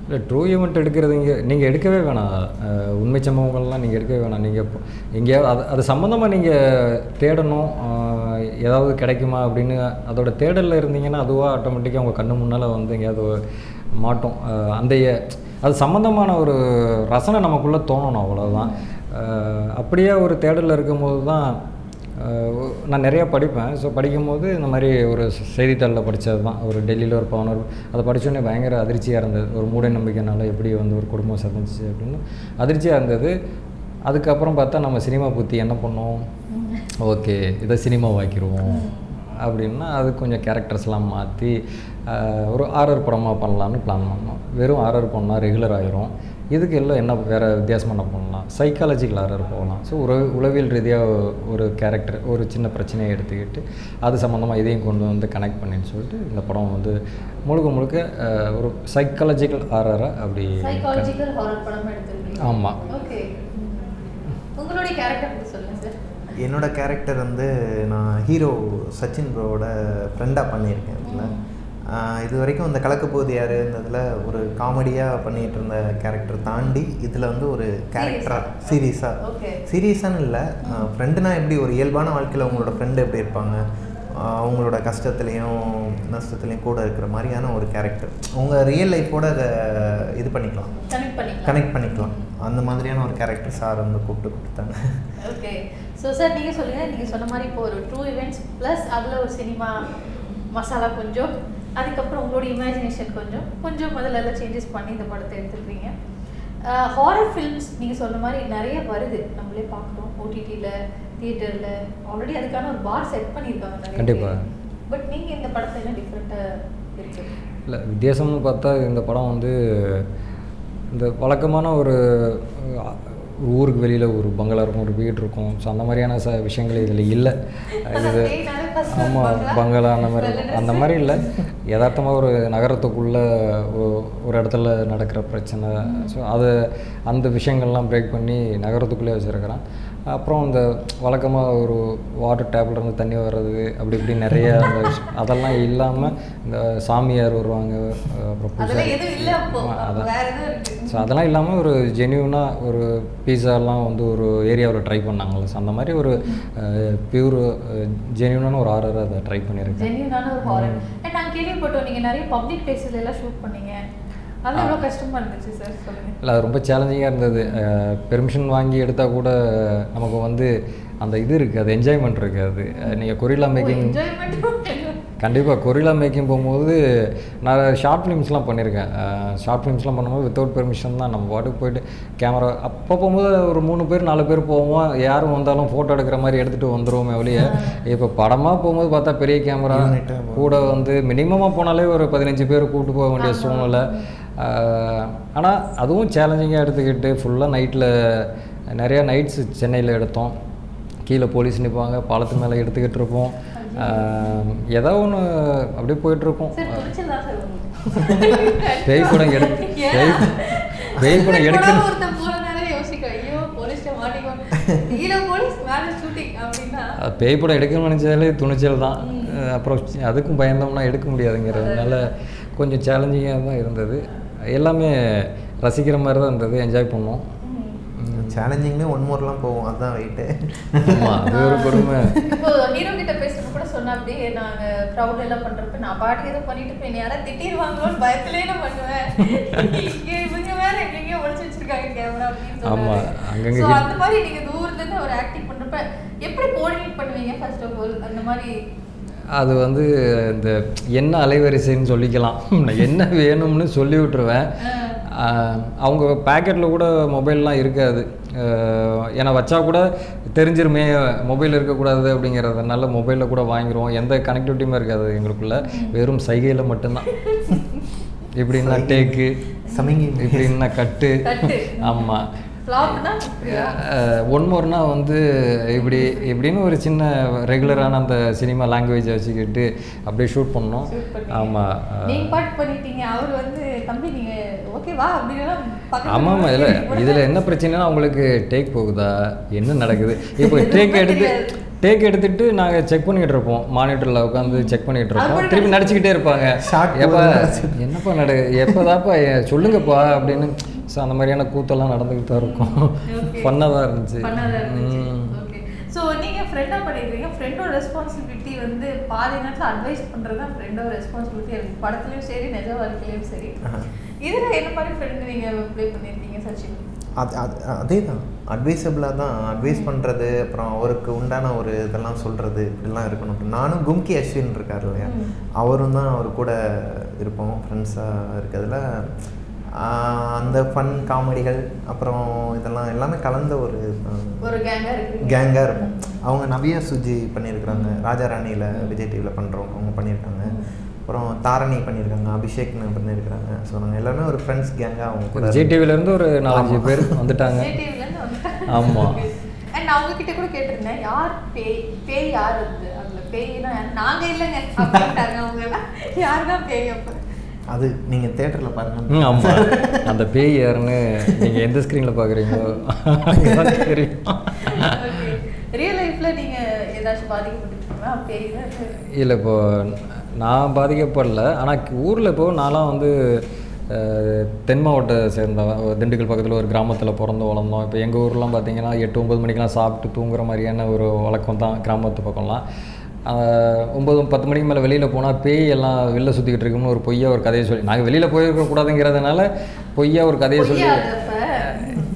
இல்லை ட்ரூ ஈவெண்ட் எடுக்கிறது இங்கே நீங்கள் எடுக்கவே வேணாம். உண்மை சம்பவங்கள்லாம் நீங்கள் எடுக்கவே வேணாம். நீங்கள் எங்கேயாவது அது அது சம்மந்தமாக நீங்கள் தேடணும். ஏதாவது கிடைக்குமா அப்படின்னு அதோட தேடலில் இருந்தீங்கன்னா அதுவாக ஆட்டோமேட்டிக்காக உங்கள் கண்ணு முன்னால் வந்து எங்கேயாவது மாட்டோம். அந்த அது சம்மந்தமான ஒரு ரசனை நமக்குள்ளே தோணணும் அவ்வளோதான் அப்படியே ஒரு தேடலில் இருக்கும்போது தான் நான் நிறையா படிப்பேன். ஸோ படிக்கும்போது இந்த மாதிரி ஒரு செய்தித்தாளில் படித்தது தான் ஒரு டெல்லியில் ஒரு பவனர் அதை படித்தோடனே பயங்கர அதிர்ச்சியாக இருந்தது. ஒரு மூட நம்பிக்கைனால எப்படி வந்து ஒரு குடும்பம் சந்திச்சு அப்படின்னு அதிர்ச்சியாக இருந்தது. அதுக்கப்புறம் பார்த்தா நம்ம சினிமா பற்றி என்ன பண்ணோம்? ஓகே இதை சினிமாவாக்கிடுவோம் அப்படின்னா அது கொஞ்சம் கேரக்டர்ஸ்லாம் மாற்றி ஒரு ஆர்ஆர் படமாக பண்ணலான்னு பிளான் பண்ணோம். வெறும் ஆர்ஆர் பண்ணால் ரெகுலர் ஆகிரும் இதுக்கு எல்லாம் என்ன வேறு வித்தியாசமாக என்ன பண்ணலாம்? சைக்காலஜிக்கல் ஆர்ஆர் போகலாம். ஸோ உற உளவியல் ரீதியாக ஒரு கேரக்டர் ஒரு சின்ன பிரச்சனையை எடுத்துக்கிட்டு அது சம்மந்தமாக இதையும் கொண்டு வந்து கனெக்ட் பண்ணின்னு சொல்லிட்டு இந்த படம் வந்து முழுக்க முழுக்க ஒரு சைக்காலஜிக்கல் ஆர்ஆரை அப்படி சைக்காலஜிக்கல் ஹாரர் படம் எடுத்திருக்கீங்க. ஆமாம் ஓகே உங்களுடைய கேரக்டர் பற்றி சொல்லுங்க சார் என்னோட கேரக்டர் வந்து நான் ஹீரோ சச்சின் ப்ரோவோட ஃப்ரெண்டாக பண்ணியிருக்கேன். இதில் இது வரைக்கும் இந்த கலக்கப்போகுது யார் இந்த இதில் ஒரு காமெடியாக பண்ணிகிட்டு இருந்த கேரக்டர் தாண்டி இதில் வந்து ஒரு கேரக்டராக சீரியஸாக ஓகே சீரியஸானு இல்லை. ஃப்ரெண்டுனா எப்படி ஒரு இயல்பான வாழ்க்கையில் உங்களோட ஃப்ரெண்டு எப்படி இருப்பாங்க? அவங்களோட கஷ்டத்துலேயும் நஷ்டத்துலேயும் கூட இருக்கிற மாதிரியான ஒரு கேரக்டர் உங்கள் ரியல் லைஃபோட அதை இது பண்ணிக்கலாம். கனெக்ட் பண்ணிக்கலாம். கனெக்ட் பண்ணிக்கலாம். அந்த மாதிரியான ஒரு கேரக்டர் சார் வந்து கூப்பிட்டு கொடுத்தாங்க. ஓகே ஸோ சார் நீங்கள் சொல்லுங்கள் நீங்கள் சொன்ன மாதிரி இப்போ ஒரு ட்ரூ இவெண்ட்ஸ் ப்ளஸ் அதில் ஒரு சினிமா மசாலா கொஞ்சம். அதுக்கப்புறம் உங்களோட இமேஜினேஷன் கொஞ்சம் கொஞ்சம் முதல்ல எல்லாம் சேஞ்சஸ் பண்ணி இந்த படத்தை எடுத்துருக்கீங்க ஹாரர் ஃபிலிம்ஸ் நீங்கள் சொன்ன மாதிரி நிறைய வருது. நம்மளே பார்க்குறோம் ஓடிடியில் தியேட்டரில் ஆல்ரெடி அதுக்கான ஒரு பார் செட் பண்ணியிருக்காங்க நிறைய கண்டிப்பா. பட் நீங்கள் இந்த படத்தை என்ன டிஃப்ரெண்ட்டாக இல்லை வித்தியாசம்னு பார்த்தா இந்த படம் வந்து இந்த வழக்கமான ஒரு ஒரு ஊருக்கு வெளியில் ஒரு பங்களா இருக்கும் ஒரு வீடு இருக்கும். ஸோ அந்த மாதிரியான ச விஷயங்கள் இதில் இல்லை. இது ஆமாம் பங்களா, அந்த மாதிரி. அந்த. மாதிரி இல்லை. யதார்த்தமாக ஒரு நகரத்துக்குள்ளே ஒரு இடத்துல நடக்கிற பிரச்சனை. ஸோ அது அந்த விஷயங்கள்லாம் பிரேக் பண்ணி நகரத்துக்குள்ளே வச்சுருக்கிறேன். அப்புறம் இந்த வழக்கமாக ஒரு வாட்டர் டேப்ல இருந்து தண்ணி வர்றது அப்படி இப்படி நிறைய அந்த அதெல்லாம் இல்லாமல் இந்த சாமியார் வருவாங்க அப்புறம் அதான். ஸோ அதெல்லாம் இல்லாமல் ஒரு ஜென்யூனாக ஒரு பீஸாலாம் வந்து ஒரு ஏரியாவில் ட்ரை பண்ணாங்கல்ல. ஸோ அந்த மாதிரி ஒரு பியூர் ஜென்யூனான ஒரு ஆர்டர் அதை ட்ரை பண்ணியிருக்கேன். ஜென்யூனான ஒரு ஹாரர் கேள்விப்பட்டோம். நீங்கள் நிறைய பப்ளிக் பிளேசஸ்ல எல்லாம் ஷூட் பண்ணீங்க. இல்லை அது ரொம்ப சேலஞ்சிங்காக இருந்தது. பெர்மிஷன் வாங்கி எடுத்தால் கூட நமக்கு வந்து அந்த இது இருக்குது அது என்ஜாய்மெண்ட் இருக்குது அது. நீங்கள் கொரில்லா மேக்கிங் கண்டிப்பாக கொரில்லா மேக்கிங் போகும்போது நான் ஷார்ட் ஃபிலிம்ஸ்லாம் பண்ணியிருக்கேன் ஷார்ட் ஃபிலிம்ஸ்லாம் பண்ணும்போது வித்தவுட் பெர்மிஷன் தான் நம்ம பாட்டுக்கு போயிட்டு கேமரா அப்போ போகும்போது ஒரு மூணு பேர் நாலு பேர் போவோம்? யாரும் வந்தாலும் ஃபோட்டோ எடுக்கிற மாதிரி எடுத்துகிட்டு வந்துருவோமே வெளியே இப்போ படமாக போகும்போது பார்த்தா பெரிய கேமரா கூட வந்து மினிமமாக போனாலே ஒரு பதினஞ்சு பேர் கூப்பிட்டு போக வேண்டிய சூழ்நிலை. ஆனால் அதுவும் சேலஞ்சிங்காக எடுத்துக்கிட்டு ஃபுல்லாக நைட்டில் நிறையா நைட்ஸ் சென்னையில் எடுத்தோம். கீழே போலீஸ் நிற்பாங்க பாலத்து மேலே எடுத்துக்கிட்டு இருப்போம். ஏதோ ஒன்று அப்படியே போயிட்டுருக்கோம் பேய் படம் எடு பேய் படம் எடுக்க படம் ஒருத்தன் போன நேரம் யோசிக்கும் ஐயோ போலீஸ்ல மாட்டிக்குவோம் கீழே போலீஸ் மேல ஷூட்டிங் அப்படின்னா. அது பேய் படம் எடுக்கணும்னு நினச்சாலே துணிச்சல் தான். அப்புறம் அதுக்கும் பயந்தோம்னா எடுக்க முடியாதுங்கிறதுனால கொஞ்சம் சேலஞ்சிங்காக தான் இருந்தது. எல்லாமே ரசிக்கிற மாதிரி தான் இருந்தது என்ஜாய் பண்ணோம். சேலஞ்சிங்னு ஒன் மோர்லாம் போவோம் அதுதான் வெயிட்டு ஆமாம் அது ஒரு கொடுமை இப்போ ஹீரோ கிட்ட பேசுறது கூட சொன்னா அப்படியே நாங்க க்ரௌட் எல்லாம் பண்றப்ப நான் பாட்டுக்கு ஏதோ பண்ணிட்டு இருப்பேன் யாராவது திட்டிடுவாங்களோன்னு பயத்திலே நான் பண்ணுவேன். இவங்க வேற எங்கெங்கயோ ஒளிச்சு வச்சிருக்காங்க கேமரா அப்படின்னு ஆமா, சொன்னாங்க அங்கங்க அந்த மாதிரி நீங்க தூரத்துல இருந்து ஒரு ஆக்டிங் பண்றப்ப எப்படி கோஆர்டினேட் பண்ணுவீங்க ஃபர்ஸ்ட் ஆஃப் ஆல் அந்த மாதிரி அது வந்து இந்த என்ன அலைவரிசைன்னு சொல்லிக்கலாம். நான் என்ன வேணும்னு சொல்லி விட்டுருவேன். அவங்க பேக்கெட்டில் கூட மொபைல்லாம் இருக்காது. ஏன்னா வச்சா கூட தெரிஞ்சிருமே மொபைல் இருக்கக்கூடாது அப்படிங்கிறதுனால மொபைலில் கூட வாங்கிடுவோம் எந்த கனெக்டிவிட்டியுமே இருக்காது எங்களுக்குள்ள. வெறும் சைகையில் மட்டும்தான். இப்படின்னா டேக்கு. சமிங்கி இப்படின்னா கட்டு. ஆமாம் ஒன் மோர்னா வந்து இப்படி இப்படின்னு ஒரு சின்ன ரெகுலரான அந்த சினிமா லாங்குவேஜை வச்சுக்கிட்டு அப்படியே ஷூட் பண்ணோம் ஆமாம் நீங்க பாட்டு பண்ணிட்டீங்க. அவர் வந்து தம்பி நீங்க ஓகேவா அப்படின்னு ஆமாம் ஆமாம் இல்லை இதில் என்ன பிரச்சனைனா அவங்களுக்கு டேக் போகுதா? என்ன நடக்குது? இப்போ டேக் எடுத்து டேக் எடுத்துட்டு நாங்கள் செக் பண்ணிட்டு இருப்போம். மானிட்டரில் உட்காந்து செக் பண்ணிட்டு இருப்போம். திருப்பி நடிச்சுக்கிட்டே இருப்பாங்க. எப்போ. என்னப்பா நடு எப்போதாப்பா சொல்லுங்கப்பா அப்படின்னு. ஸோ அந்த மாதிரியான கூத்தெல்லாம் நடந்துக்கிட்டு தான் இருக்கும். ஃபன்னாக தான் இருந்துச்சு. பண்ணாத இருந்துச்சு. ம். ஓகே ஸோ நீங்க ஃப்ரெண்டா பண்ணிருக்கீங்க. ஃப்ரெண்டோட ரெஸ்பான்சிபிலிட்டி வந்து பாதி நேரத்தில் அட்வைஸ் பண்றது தான் ஃப்ரெண்டோட ரெஸ்பான்சிபிலிட்டி இருக்கு படத்துலயும் சரி நிஜ வாழ்க்கையிலயும் சரி. இதுல என்ன மாதிரி ஃப்ரெண்ட் நீங்க ப்ளே பண்ணிருக்கீங்க சச்சின்? அது அது அதே தான். அட்வைசபிளாக தான் அட்வைஸ் பண்ணுறது அப்புறம் அவருக்கு உண்டான ஒரு இதெல்லாம் சொல்கிறது இப்படிலாம் இருக்கணும். நானும் கும்கி அஸ்வின் இருக்கார் இல்லையா? அவரும் தான் அவர் கூட இருப்போம் ஃப்ரெண்ட்ஸாக இருக்கிறதுல. அந்த ஃபன் காமெடிகள் அப்புறம் இதெல்லாம் எல்லாமே கலந்த ஒரு ஒரு கேங்காக இருக்கும் அவங்க நவியா சுஜி பண்ணியிருக்கிறாங்க. ராஜா ராணியில் விஜய் டிவியில் பண்ணுறோம் அவங்க பண்ணியிருக்காங்க. அப்புறம் தாரணி பண்ணியிருக்காங்க அபிஷேக்னு பண்ணியிருக்கிறாங்க. ஸோ நாங்கள் எல்லாமே ஒரு ஃப்ரெண்ட்ஸ் கேங்காக அவங்க கூட ஜி டிவிலேருந்து ஒரு நாலஞ்சு பேர் வந்துட்டாங்க. JTV ல இருந்து வந்துட்டாங்க. ஆமா. And நான் உங்ககிட்ட கூட கேட்டிருந்தேன் யார் பேய்? பேய் யார் அது அதுல பேய்னா யார்? நாங்க இல்லைங்க. அப்படின்ட்டாங்க அவங்க யார் தான் பேய் அப்ப? அது நீங்கள் தேட்டரில் பாருங்க. ஆமாம் அந்த பேய் யாருன்னு நீங்கள் எந்த ஸ்க்ரீனில் பார்க்குறீங்களோ தெரியும். ரியல் லைஃப்ல நீங்க ஏதாச்சும் பாதிக்கப்பட்டிருக்கீங்களா? பேய்ல இல்லை இப்போ நான் பாதிக்கப்படல. ஆனால் ஊரில் இப்போ நான்லாம் வந்து தென் மாவட்ட சேர்ந்தவன் ஒரு திண்டுக்கல் பக்கத்தில் ஒரு கிராமத்தில் பிறந்து வளர்ந்தோம். இப்போ எங்கள் ஊர்லாம் பார்த்தீங்கன்னா எட்டு ஒம்பது மணிக்கெலாம் சாப்பிட்டு தூங்குற மாதிரியான ஒரு வழக்கம் தான் கிராமத்து பக்கம்லாம். ஒம்பது பத்து மணிக்கு மேலே வெளியில் போனால் பேய் எல்லாம் வெளில சுற்றிக்கிட்டு இருக்கும்னு ஒரு பொய்யா ஒரு கதையை சொல்லி நாங்கள் வெளியில் போயிருக்க கூடாதுங்கிறதுனால பொய்யா ஒரு கதையை சொல்லி?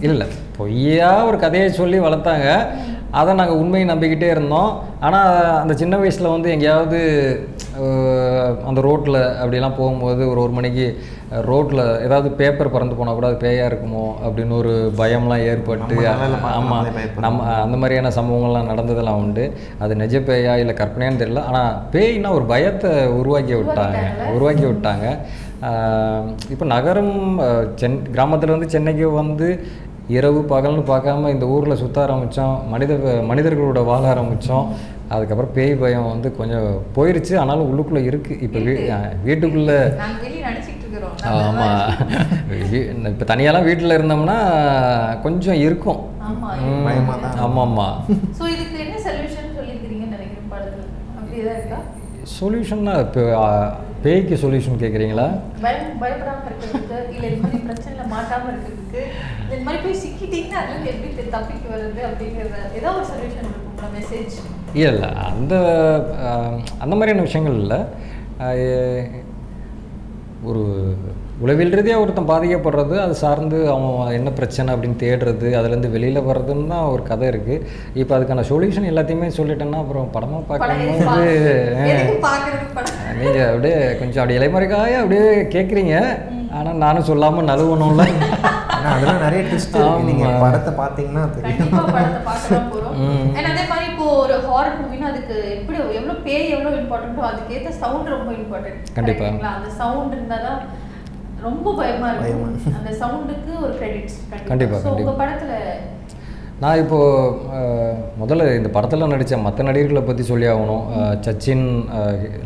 இல்லை பொய்யா ஒரு கதையை சொல்லி வளர்த்தாங்க. அதை நாங்கள் உண்மையை நம்பிக்கிட்டே இருந்தோம். ஆனால் அந்த சின்ன வயசில் வந்து எங்கேயாவது அந்த ரோட்டில் அப்படிலாம் போகும்போது ஒரு ஒரு மணிக்கு ரோட்டில் ஏதாவது பேப்பர் பறந்து போனால் கூட அது பேயாக இருக்குமோ அப்படின்னு ஒரு பயம்லாம் ஏற்பட்டு ஆமாம். நம்ம அந்த மாதிரியான சம்பவங்கள்லாம் நடந்ததெல்லாம் உண்டு. அது நிஜ பேயா இல்லை கற்பனையான்னு தெரியல. ஆனால் பேய்னா ஒரு பயத்தை உருவாக்கி விட்டாங்க. உருவாக்கி விட்டாங்க. இப்போ நகரம் சென் கிராமத்துல இருந்து சென்னைக்கு வந்து இரவு பகல்னு பார்க்காம இந்த ஊரில் சுற்ற ஆரம்பித்தோம் மனித மனிதர்களோட வாழ ஆரம்பித்தோம் அதுக்கப்புறம் பேய் பயம் வந்து கொஞ்சம் போயிருச்சு. ஆனாலும் உள்ளுக்குள்ளே இருக்குது இப்போ வீ வீட்டுக்குள்ளே ஆமாம் இப்போ தனியாலாம் வீட்டில் இருந்தோம்னா கொஞ்சம் இருக்கும். ஆமா ம், பயமா தான் இருக்கும். ஆமாம் ஆமாம் சோ இதுக்கு என்ன சொல்யூஷன் சொல்லியிருக்கிறீங்கன்னு நினைக்கிறேன் படத்துல? அப்படியேதான் இருக்கா? சொல்யூஷன்னா இப்போ பேய்க்கு சொல்யூஷன் கேட்குறீங்களா இல்ல அந்த அந்த மாதிரியான விஷயங்கள் இல்லை. ஒரு உளவியல் ரீதியாக ஒருத்தன் பாதிக்கப்படுறது அது சார்ந்து அவன் என்ன பிரச்சனை அப்படின்னு தேடுறது அதுலேருந்து வெளியில் வர்றதுன்னு தான் ஒரு கதை இருக்குது இப்போ அதுக்கான சொல்யூஷன் எல்லாத்தையுமே சொல்லிட்டேன்னா அப்புறம் படமாக படம் பார்க்கும்போது எதுக்கு பாக்குறது படம்? நீங்கள் அப்படியே கொஞ்சம் அப்படியே இலைமறைக்காய அப்படியே கேட்குறீங்க ஆனால் நானும் சொல்லாமல் நழுவணும்ல. ஆனால் அதெல்லாம் நிறைய ட்விஸ்ட் நீங்கள். படத்தை பார்த்தீங்கன்னா தெரியும். தான் அதே மாதிரி இப்போ ஒரு ஹாரர் மூவினா அதுக்கு எப்படி எவ்வளவு பேய் எவ்வளவு இம்பார்ட்டன்ட்டோ அதுக்கேத்த சவுண்ட் ரொம்ப இம்பார்ட்டன்ட் கண்டிப்பா. அந்த சவுண்ட் இருந்தாதான் ரொம்ப பயமா இருக்கும். பயமா. அந்த சவுண்டுக்கு ஒரு கிரெடிட்ஸ் கண்டிப்பா, ஸோ உங்க. படத்துல நான் இப்போது முதல்ல இந்த படத்தில் நடித்த மற்ற நடிகர்களை பற்றி சொல்லி ஆகணும். சச்சின்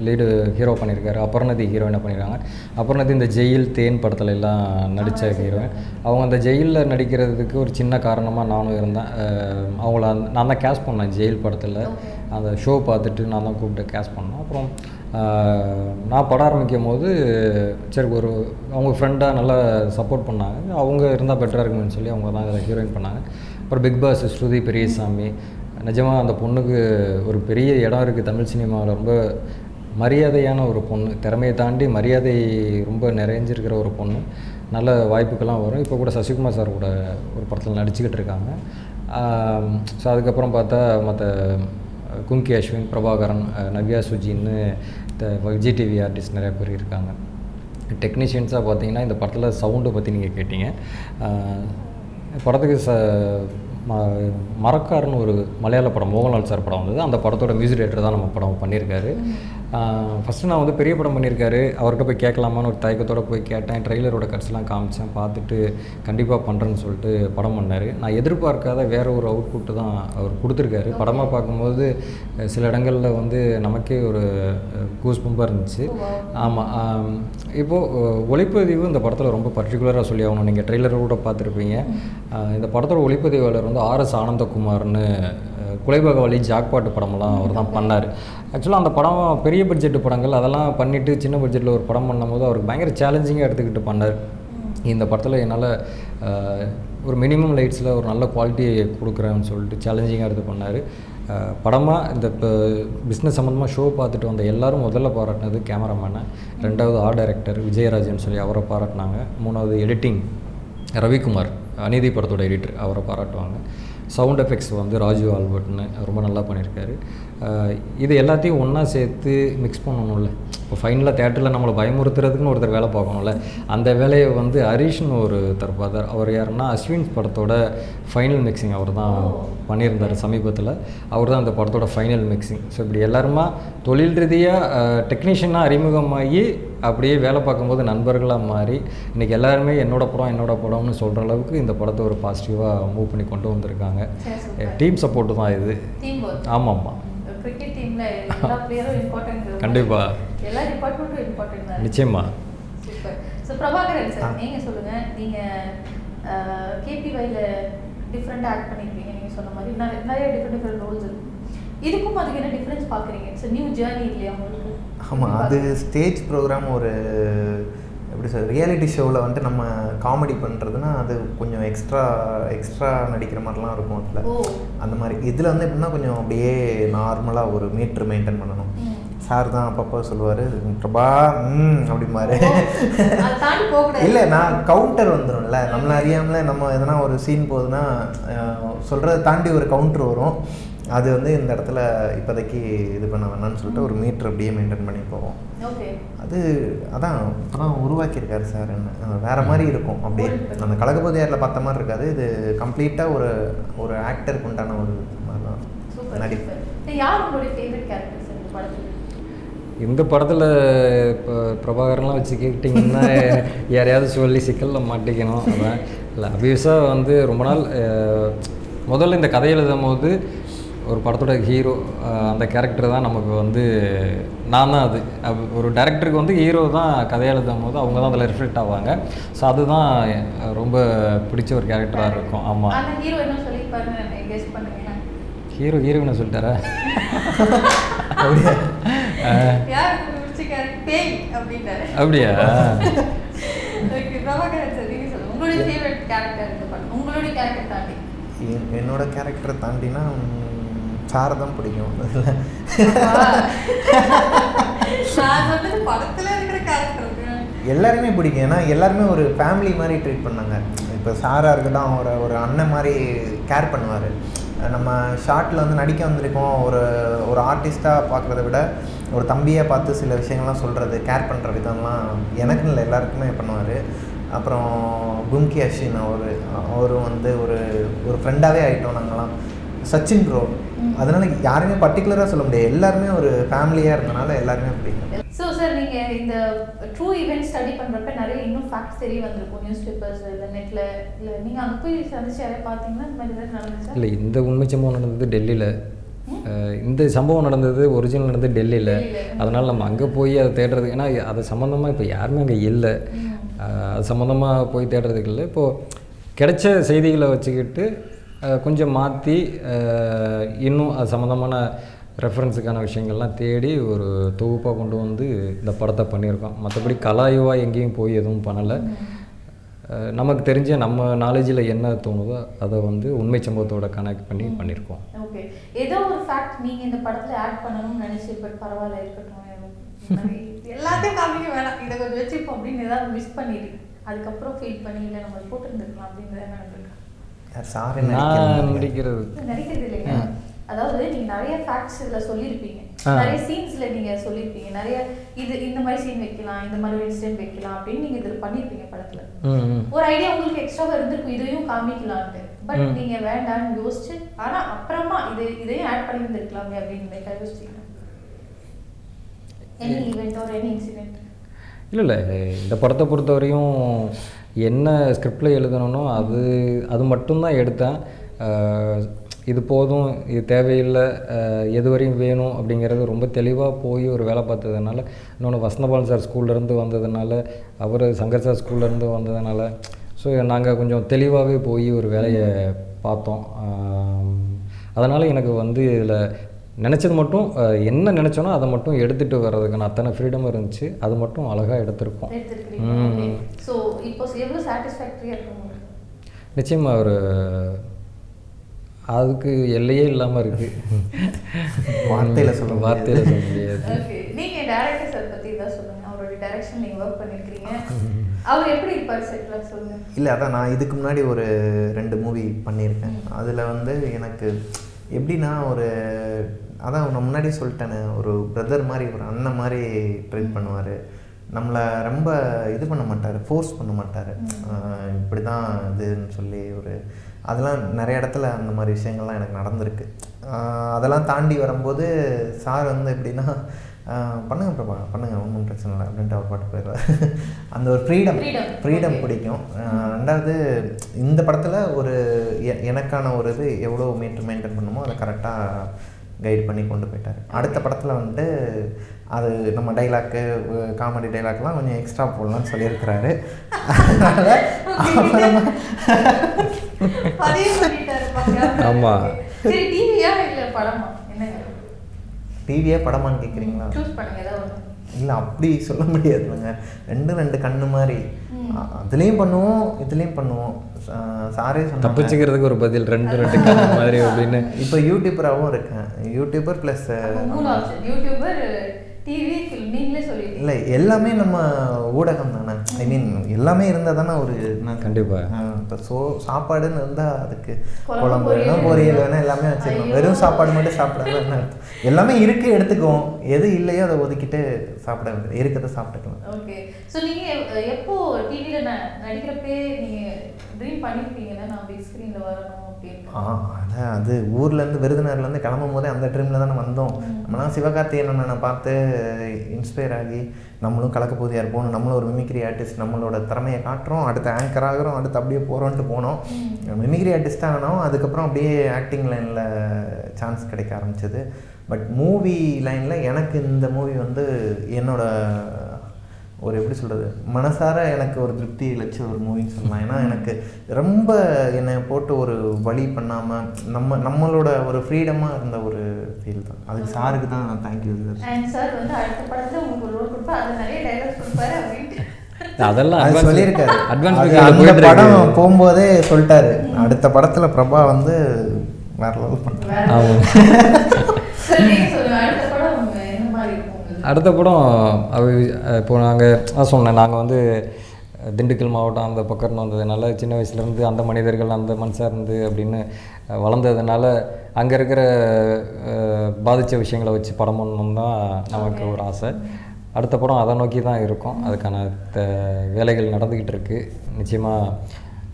லீடு ஹீரோ பண்ணியிருக்காரு. அபர்ணதி ஹீரோயினாக பண்ணியிருக்காங்க? அபர்ணதி இந்த ஜெயில் தேன் படத்துல எல்லாம் நடித்த ஹீரோயின் அவங்க அந்த ஜெயிலில் நடிக்கிறதுக்கு ஒரு சின்ன காரணமாக நானும் இருந்தேன். அவங்கள நான் தான் கேஸ் பண்ணேன் ஜெயில் படத்தில். அந்த ஷோ பார்த்துட்டு நான் தான் கூப்பிட்டு கேஸ் பண்ணேன். அப்புறம் நான் படம் ஆரம்பிக்கும் போது சரி ஒரு அவங்க ஃப்ரெண்டாக நல்லா சப்போர்ட் பண்ணாங்க. அவங்க இருந்தால் பெட்டராக இருக்கும்னு சொல்லி அவங்க தான் அதில் ஹீரோயின் பண்ணாங்க. அப்புறம் பிக் பாஸ் ஸ்ருதி பெரியசாமி. நிஜமாக அந்த பொண்ணுக்கு ஒரு பெரிய இடம் இருக்குது தமிழ் சினிமாவில் ரொம்ப மரியாதையான ஒரு பொண்ணு. திறமையை தாண்டி மரியாதை ரொம்ப நிறைஞ்சிருக்கிற ஒரு பொண்ணு. நல்ல வாய்ப்புக்கெல்லாம் வரும். இப்போ கூட சசிகுமார் சார் கூட ஒரு படத்தில் நடிச்சுக்கிட்டு இருக்காங்க. ஸோ அதுக்கப்புறம் பார்த்தா மற்ற கும்கி அஸ்வின் பிரபாகரன் நவ்யா சுஜின்னு த- விஜய் டிவி ஆர்டிஸ்ட் நிறைய பேர் இருக்காங்க. டெக்னீஷியன்ஸாக பார்த்தீங்கன்னா இந்த படத்தில் சவுண்டை பற்றி நீங்கள் கேட்டீங்க. படத்துக்கு ச ம ஒரு மலையாள படம் மோகன்லால் சார் படம் வந்தது. அந்த படத்தோட மியூசிக் டேரக்டர் தான் நம்ம படம் பண்ணியிருக்காரு. ஃபஸ்ட்டு நான் வந்து பெரிய படம் பண்ணியிருக்காரு. அவர்கிட்ட போய் கேட்கலாமான்னு ஒரு தயக்கத்தோடு போய் கேட்டேன். ட்ரெய்லரோட கட்ஸ்லாம் காமிச்சேன். பார்த்துட்டு கண்டிப்பாக பண்ணுறேன்னு சொல்லிட்டு படம் பண்ணார். நான் எதிர்பார்க்காத வேற ஒரு அவுட்புட்டு தான் அவர் கொடுத்துருக்காரு. படமாக பார்க்கும்போது சில இடங்களில் வந்து நமக்கே ஒரு கூஸ் பம்பாக இருந்துச்சு. ஆமாம் இப்போது ஒளிப்பதிவு இந்த படத்தில் ரொம்ப பர்டிகுலராக சொல்லி ஆகணும். நீங்கள் ட்ரெய்லர் கூட பார்த்துருப்பீங்க. அஹ், இந்த படத்தோட ஒளிப்பதிவாளர் வந்து ஆர்எஸ் ஆனந்தகுமார்னு குலைபகவலி ஜாக்பாட்டு படமெல்லாம் அவர் தான் பண்ணார். ஆக்சுவலாக அந்த படம் பெரிய பட்ஜெட் படங்கள் அதெல்லாம் பண்ணிவிட்டு சின்ன பட்ஜெட்டில் ஒரு படம் பண்ணும்போது அவருக்கு பயங்கர சேலஞ்சிங்காக எடுத்துக்கிட்டு பண்ணார். இந்த படத்தில் என்னால் ஒரு மினிமம் லைட்ஸில் ஒரு நல்ல குவாலிட்டியை கொடுக்குறேன்னு சொல்லிட்டு சேலஞ்சிங்காக எடுத்து பண்ணார். படமாக இந்த இப்போ பிஸ்னஸ் சம்மந்தமாக ஷோ பார்த்துட்டு வந்த எல்லாரும் முதல்ல பாராட்டினது கேமராமேனை ரெண்டாவது ஆர்ட் டைரக்டர் விஜயராஜன் சொல்லி அவரை பாராட்டினாங்க. மூணாவது எடிட்டிங் ரவிக்குமார் அநீதி படத்தோட எடிட்டர் அவரை பாராட்டுவாங்க. சவுண்ட் எஃபெக்ட்ஸ் வந்து ராஜு ஆல்பர்ட்னு ரொம்ப நல்லா பண்ணியிருக்காரு. இது எல்லாத்தையும் ஒன்றா சேர்த்து மிக்ஸ் பண்ணணும்ல. இப்போ ஃபைனலாக தேட்டரில் நம்மளை பயமுறுத்துறதுக்குன்னு ஒருத்தர் வேலை பார்க்கணும்ல. அந்த வேலையை வந்து ஹரீஷ்னு ஒருத்தர் பார்த்தார் அவர் யாருன்னா அஸ்வின் படத்தோட ஃபைனல் மிக்சிங் அவர் தான் பண்ணியிருந்தார் சமீபத்தில். அவர் தான் அந்த படத்தோட ஃபைனல் மிக்சிங் ஸோ இப்படி எல்லாருமா தொழில் ரீதியாக டெக்னீஷியனாக அறிமுகமாகி அப்படியே வேலை பார்க்கும்போது நண்பர்களாக மாறி இன்றைக்கி எல்லாருமே என்னோட படம் என்னோட படம்னு சொல்கிற அளவுக்கு இந்த படத்தை ஒரு பாசிட்டிவாக மூவ் பண்ணி கொண்டு வந்திருக்காங்க. டீம் சப்போர்ட்டு தான் இது. டீம் ஒர்க் ஆமாம்மா கிரிக்கெட் டீம்ல எல்லா பிளேயரும் இம்பார்ட்டன்ட் கண்டிப்பா. எல்லா டிபார்ட்மெண்ட்டும் இம்பார்ட்டன்ட் தான். நிச்சயமா. சூப்பர் ஸோ பிரபாகரன் சார் நீங்க சொல்லுங்க. நீங்க கேபிஒய்ல டிஃப்ரெண்ட் ஆக்ட் பண்ணிருப்பீங்க. நீங்க சொன்ன மாதிரி நிறைய நிறைய டிஃப்ரெண்ட் டிஃப்ரெண்ட் ரோல்ஸ் இருக்கு. இதுக்கும் அதுக்கு என்ன டிஃபரன்ஸ் பாக்குறீங்க இட்ஸ் நியூ ஜேர்னி இல்லையா உங்களுக்கு? ஆமாம் அது ஸ்டேஜ் ப்ரோக்ராம் ஒரு எப்படி சார் ரியாலிட்டி ஷோவில் வந்துட்டு நம்ம காமெடி பண்ணுறதுனா அது கொஞ்சம் எக்ஸ்ட்ரா எக்ஸ்ட்ரா நடிக்கிற மாதிரிலாம் இருக்கும் அதில். அந்த மாதிரி. இதில் வந்து எப்படின்னா கொஞ்சம் அப்படியே நார்மலாக ஒரு மீட்ரு மெயின்டைன் பண்ணணும். சார் தான் அப்பப்போ சொல்லுவார் பிரபா ம் அப்படிம்பாரு. இல்லை நான் கவுண்டர் வந்துடும்ல நம்மள அறியாமலே நம்ம எதனா ஒரு சீன் போகுதுன்னா சொல்கிறத தாண்டி ஒரு கவுண்டர் வரும். அது வந்து இந்த இடத்துல இப்போதைக்கு இது பண்ண வேணாம்னு சொல்லிட்டு ஒரு மீட்டர் அப்படியே மெயின்டைன் பண்ணி போவோம். ஓகே. அது அதான் அதான் உருவாக்கியிருக்காரு சார் என்ன வேற மாதிரி இருக்கும் அப்படியே. அந்த கழகபதியாரில் பார்த்த மாதிரி இருக்காது. இது கம்ப்ளீட்டாக ஒரு ஒரு ஆக்டருக்கு உண்டான ஒரு மாதிரி தான் சூப்பர் நடிப்பு சூப்பர். யார் உங்களுடைய ஃபேவரட் கேரக்டர்ஸ் இந்த படத்துல? இந்த படத்தில் இப்போ பிரபாகரன்லாம் வச்சு கேட்டிங்கன்னா யாரையாவது சொல்லி சிக்கலில் மாட்டிக்கணும். அதான் இல்லை அபியஸாக வந்து ரொம்ப நாள் முதல்ல இந்த கதை எழுதும் போது ஒரு படத்தோட ஹீரோ அந்த கேரக்டர் தான் நமக்கு வந்து நான் தான் அது ஒரு டேரக்டருக்கு வந்து ஹீரோ தான் கதை எழுதும் போது அவங்க தான் அதில் ரிஃப்ளெக்ட் ஆவாங்க. ஸோ அதுதான் ரொம்ப பிடிச்ச ஒரு கேரக்டராக இருக்கும். ஆமாம் அந்த ஹீரோ என்ன சொல்லியிருப்பாருன்னு கெஸ் பண்ணுங்க. ஹீரோ ஹீரோயினை சொல்லிட்டாரா? அப்படியே? அப்படியா? என்னோட கேரக்டரை தாண்டினா சாரை தான் பிடிக்கும் எல்லாருமே பிடிக்கும். ஏன்னா எல்லாருமே ஒரு ஃபேமிலி மாதிரி ட்ரீட் பண்ணாங்க. இப்போ சாராக இருக்கட்டும் அவரை ஒரு அண்ணன் மாதிரி கேர் பண்ணுவார். நம்ம ஷார்ட்டில் வந்து நடிக்க வந்திருக்கோம். ஒரு ஒரு ஆர்டிஸ்ட்டாக பார்க்குறத விட ஒரு தம்பியை பார்த்து சில விஷயங்கள்லாம் சொல்கிறது கேர் பண்ணுற விதம்லாம் எனக்குன்னு இல்லை எல்லாருக்குமே பண்ணுவார். அப்புறம் கும்கி அஸ்வின் அவர் அவரும் வந்து ஒரு ஒரு ஃப்ரெண்டாகவே ஆகிட்டோம் நாங்களாம் சச்சின் ப்ரோ அதனால யாருமே பர்டிகுலராக சொல்ல முடியாது. எல்லாருமே ஒரு ஃபேமிலியாக இருந்தனால எல்லாருமே பிடிக்கும் ஸோ சார் நீங்க இந்த ட்ரூ ஈவெண்ட் ஸ்டடி பண்றப்ப நிறைய இன்னும் ஃபேக்ட்ஸ் தெரிய வந்திருக்கும். நியூஸ் பேப்பர்ஸ் இல்லை நெட்ல இல்ல நீங்க அங்க போய் சந்திச்சு யாரையா பார்த்தீங்கன்னா இந்த மாதிரி ஏதாவது நடந்துச்சா? இல்லை இந்த உண்மை சம்பவம் நடந்தது டெல்லியில். இந்த சம்பவம் நடந்தது ஒரிஜினல் நடந்தது டெல்லியில். அதனால் நம்ம அங்கே போய் அதை தேடுறது ஏன்னா அது சம்மந்தமாக இப்போ யாருமே அங்கே இல்லை. அது சம்மந்தமாக போய் தேடுறதுக்கு இல்லை. இப்போது கிடைச்ச செய்திகளை வச்சுக்கிட்டு கொஞ்சம் மாற்றி இன்னும் அது சம்மந்தமான ரெஃபரன்ஸுக்கான விஷயங்கள்லாம் தேடி ஒரு தொகுப்பாக கொண்டு வந்து இந்த படத்தை பண்ணியிருக்கோம். மற்றபடி கலாயுவாக எங்கேயும் போய் எதுவும் பண்ணலை. நமக்கு தெரிஞ்ச நம்ம நாலேஜில் என்ன தோணுதோ அதை வந்து உண்மை சம்பவத்தோட கனெக்ட் பண்ணி பண்ணியிருக்கோம். ஓகே. ஏதோ ஒரு ஃபேக்ட் நீங்க இந்த படத்துல ஆட் பண்ணணும்னு நினைச்சு பட் பரவாயில்ல இருக்கட்டும். எல்லாத்தையும் காமிக்க வேணாம். இதை கொஞ்சம் வச்சுப்போம் அப்படின்னு ஏதாவது மிஸ் பண்ணிடு. அதுக்கப்புறம் ஃபீல் பண்ணி இல்லை நம்ம போட்டுருந்துருக்கலாம் அப்படின்றத யார் சார் நான் நடிக்கிறது. அதாவது நீங்க நிறைய ஃபேக்ட்ஸ் இதுல சொல்லியிருப்பீங்க. ஆ. நிறைய சீன்ஸ்ல நீங்க சொல்லியிருப்பீங்க. நிறைய இது இந்த மாதிரி சீன் வைக்கலாம் இந்த மாதிரி இன்சிடென்ட் வைக்கலாம் அப்படின்னு நீங்க இதுல பண்ணியிருப்பீங்க படத்துல. ஒரு ஐடியா உங்களுக்கு எக்ஸ்ட்ராவா இருந்திருக்கும். இதையும் காமிக்கலான்ட்டு. பட். நீங்க வேண்டாம்னு யோசிச்சு ஆனா அப்புறமா இது இதையும் ஆட் பண்ணி இருந்திருக்கலாமே அப்படின்னு யோசிச்சீங்க எனி ஈவெண்ட் ஒரு எனி இன்சிடென்ட் இல்லை இல்லை. இந்த படத்தை பொறுத்தவரையும் என்ன ஸ்கிரிப்டில் எழுதணும்னோ அது அது மட்டும்தான் எடுத்தேன். இது போதும் இது தேவையில்லை எது வரையும் வேணும் அப்படிங்கிறது ரொம்ப தெளிவாக போய் ஒரு வேலை பார்த்ததுனால இன்னொன்று வசந்தபால் சார் ஸ்கூல்லேருந்து வந்ததுனால அவர் சங்கர் சார் ஸ்கூல்லேருந்து வந்ததுனால ஸோ நாங்கள் கொஞ்சம் தெளிவாகவே போய் ஒரு வேலையை பார்த்தோம். அதனால் எனக்கு வந்து இதில் நினச்சது மட்டும் என்ன நினச்சோனோ அதை மட்டும் எடுத்துகிட்டு வர்றதுக்கான அத்தனை ஃப்ரீடமும் இருந்துச்சு. அது மட்டும் அழகாக எடுத்திருக்கோம். நிச்சயமாக ஒரு அதுக்கு எல்லையே இல்லாமல் இருக்குது வார்த்தையில சொல்ல. வார்த்தையில் சொல்ல முடியாது. ஓகே நீங்க டைரக்டர் சார் பத்தி தான் சொல்லுங்க. அவரோட டைரக்ஷன் நீங்க ஒர்க் பண்ணிருக்கீங்க. அவர் எப்படி இருப்பார் செட்ல சொல்லுங்க. இல்லை அதான் நான் இதுக்கு முன்னாடி ஒரு ரெண்டு மூவி பண்ணியிருக்கேன். அதில் வந்து எனக்கு எப்படின்னா ஒரு அதான் நான் முன்னாடியே சொல்லிட்டேனே ஒரு பிரதர் மாதிரி ஒரு அண்ணன் மாதிரி ட்ரீட் பண்ணுவார். நம்மளை ரொம்ப இது பண்ண மாட்டார் ஃபோர்ஸ் பண்ண மாட்டார். இப்படி தான் இதுன்னு சொல்லி ஒரு அதெல்லாம் நிறைய இடத்துல அந்த மாதிரி விஷயங்கள்லாம் எனக்கு நடந்திருக்கு. அதெல்லாம் தாண்டி வரும்போது சார் வந்து எப்படின்னா ஆஹ் பண்ணுங்க பிரபா பண்ணுங்க ஒன்றும் பிரச்சனை இல்லை அப்படின்ட்டு அவர் பாட்டு போயிடுவார். அந்த ஒரு ஃப்ரீடம் Freedom. ஃப்ரீடம். பிடிக்கும். ரெண்டாவது இந்த படத்தில் ஒரு எ- எனக்கான ஒரு இது எவ்வளோ மீட்டர் மெயின்டைன் பண்ணுமோ அதை கரெக்டாக கைட் பண்ணி கொண்டு போயிட்டார். அடுத்த படத்தில் வந்துட்டு அது நம்ம டைலாக்கு காமெடி டைலாக்லாம் கொஞ்சம் எக்ஸ்ட்ரா போடலாம்னு சொல்லியிருக்கிறாரு. அதனால அப்புறமா பதிவு பண்ணிட்டாரு பாக்க. ஆமா. சரி டிவியா படமான்னு கேட்குறீங்களா. இல்லை அப்படி சொல்ல முடியாதுங்க. ரெண்டு ரெண்டு கண்ணு மாதிரி அதுலேயும் பண்ணுவோம் இதுலேயும் பண்ணுவோம். சா- சாரே சொன்னாங்க. தப்பிச்சுக்கிறதுக்கு ஒரு பதில் ரெண்டு ரெண்டு கண்ணு மாதிரி அப்படின்னு. இப்போ யூடியூபராகவும் இருக்கேன் யூடியூபர் ப்ளஸ் யூடியூபர் டிவி நீங்களே இல்லை எல்லாமே நம்ம ஊடகம் தானே ஐ மீன் எல்லாமே இருந்தால் தானே ஒரு என்ன- கண்டிப்பா. ஆ, இப்போ சோ சாப்பாடுன்னு இருந்தால் அதுக்கு குழம்பு, வேணும் பொரியல். வேணும். எல்லாமே வச்சுக்கணும். வெறும் சாப்பாடு மட்டும் சாப்பிடாம என்ன அர்த்தம்? எல்லாமே இருக்கு எடுத்துக்குவோம். எது இல்லையோ அதை ஒதுக்கிட்டு சாப்பிட வேண்டியது. இருக்கிறத சாப்பிட்டுக்கலாம். ஓகே. ஸோ நீங்க எ- எப்போ டிவில நடிக்கிறப்பே நீங்க ட்ரீம் பண்ணிருப்பீங்கன்னா நான் பிக் ஸ்க்ரீன்ல வரணும். ஆ அதான் அது ஊர்லேருந்து விருதுநகர்லேருந்து கிளம்பும் போதே அந்த ட்ரீமில் தானே வந்தோம். நம்மளாம் சிவகார்த்திகேயன் பார்த்து இன்ஸ்பயர் ஆகி நம்மளும் கலக்க போதியாக இருப்போம் நம்மளும் ஒரு மிமிக்ரி ஆர்டிஸ்ட் நம்மளோட திறமையை காட்டுறோம். அடுத்து ஆங்கர் ஆகிறோம். அடுத்து அப்படியே போகிறோன்ட்டு போனோம். மிமிக்ரி ஆர்டிஸ்ட்டாக ஆனோம். அதுக்கப்புறம் அப்படியே ஆக்டிங் லைனில் சான்ஸ் கிடைக்க ஆரம்பிச்சது. பட் மூவி லைனில் எனக்கு இந்த மூவி வந்து என்னோட ஒரு எப்படி சொல்கிறது மனசார எனக்கு ஒரு திருப்தி இழைச்ச ஒரு மூவின்னு சொல்லலாம். ஏன்னா எனக்கு ரொம்ப என்னை போட்டு ஒரு வழி பண்ணாமல் நம்ம நம்மளோட ஒரு ஃப்ரீடமாக இருந்த ஒரு ஃபீல் தான். அதுக்கு சாருக்கு தான் தேங்க்யூ அண்ட் சார் வந்து அடுத்த படத்துல உங்களுக்கு ரோல் அது நிறைய டைலாக்ஸ் கொடுப்பாரு அப்படின்ட்டு. அதெல்லாம் சொல்லியிருக்காரு. போயிட்டு படம். போகும்போதே சொல்லிட்டாரு. அடுத்த படத்துல பிரபா வந்து வேற லெவல் பண்ணுறாரு அடுத்த படம் அவ இப்போ நாங்கள் அதான் சொன்னேன் நாங்கள் வந்து திண்டுக்கல் மாவட்டம் அந்த பக்கம் வந்ததுனால சின்ன வயசுலேருந்து அந்த மனிதர்கள் அந்த மனுஷாக இருந்து அப்படின்னு வளர்ந்ததுனால அங்கே இருக்கிற பாதித்த விஷயங்களை வச்சு படம் பண்ணணும் தான் நமக்கு ஒரு ஆசை. அடுத்த படம் அதை நோக்கி தான் இருக்கும். அதுக்கான த- வேலைகள் நடந்துக்கிட்டு இருக்கு. நிச்சயமாக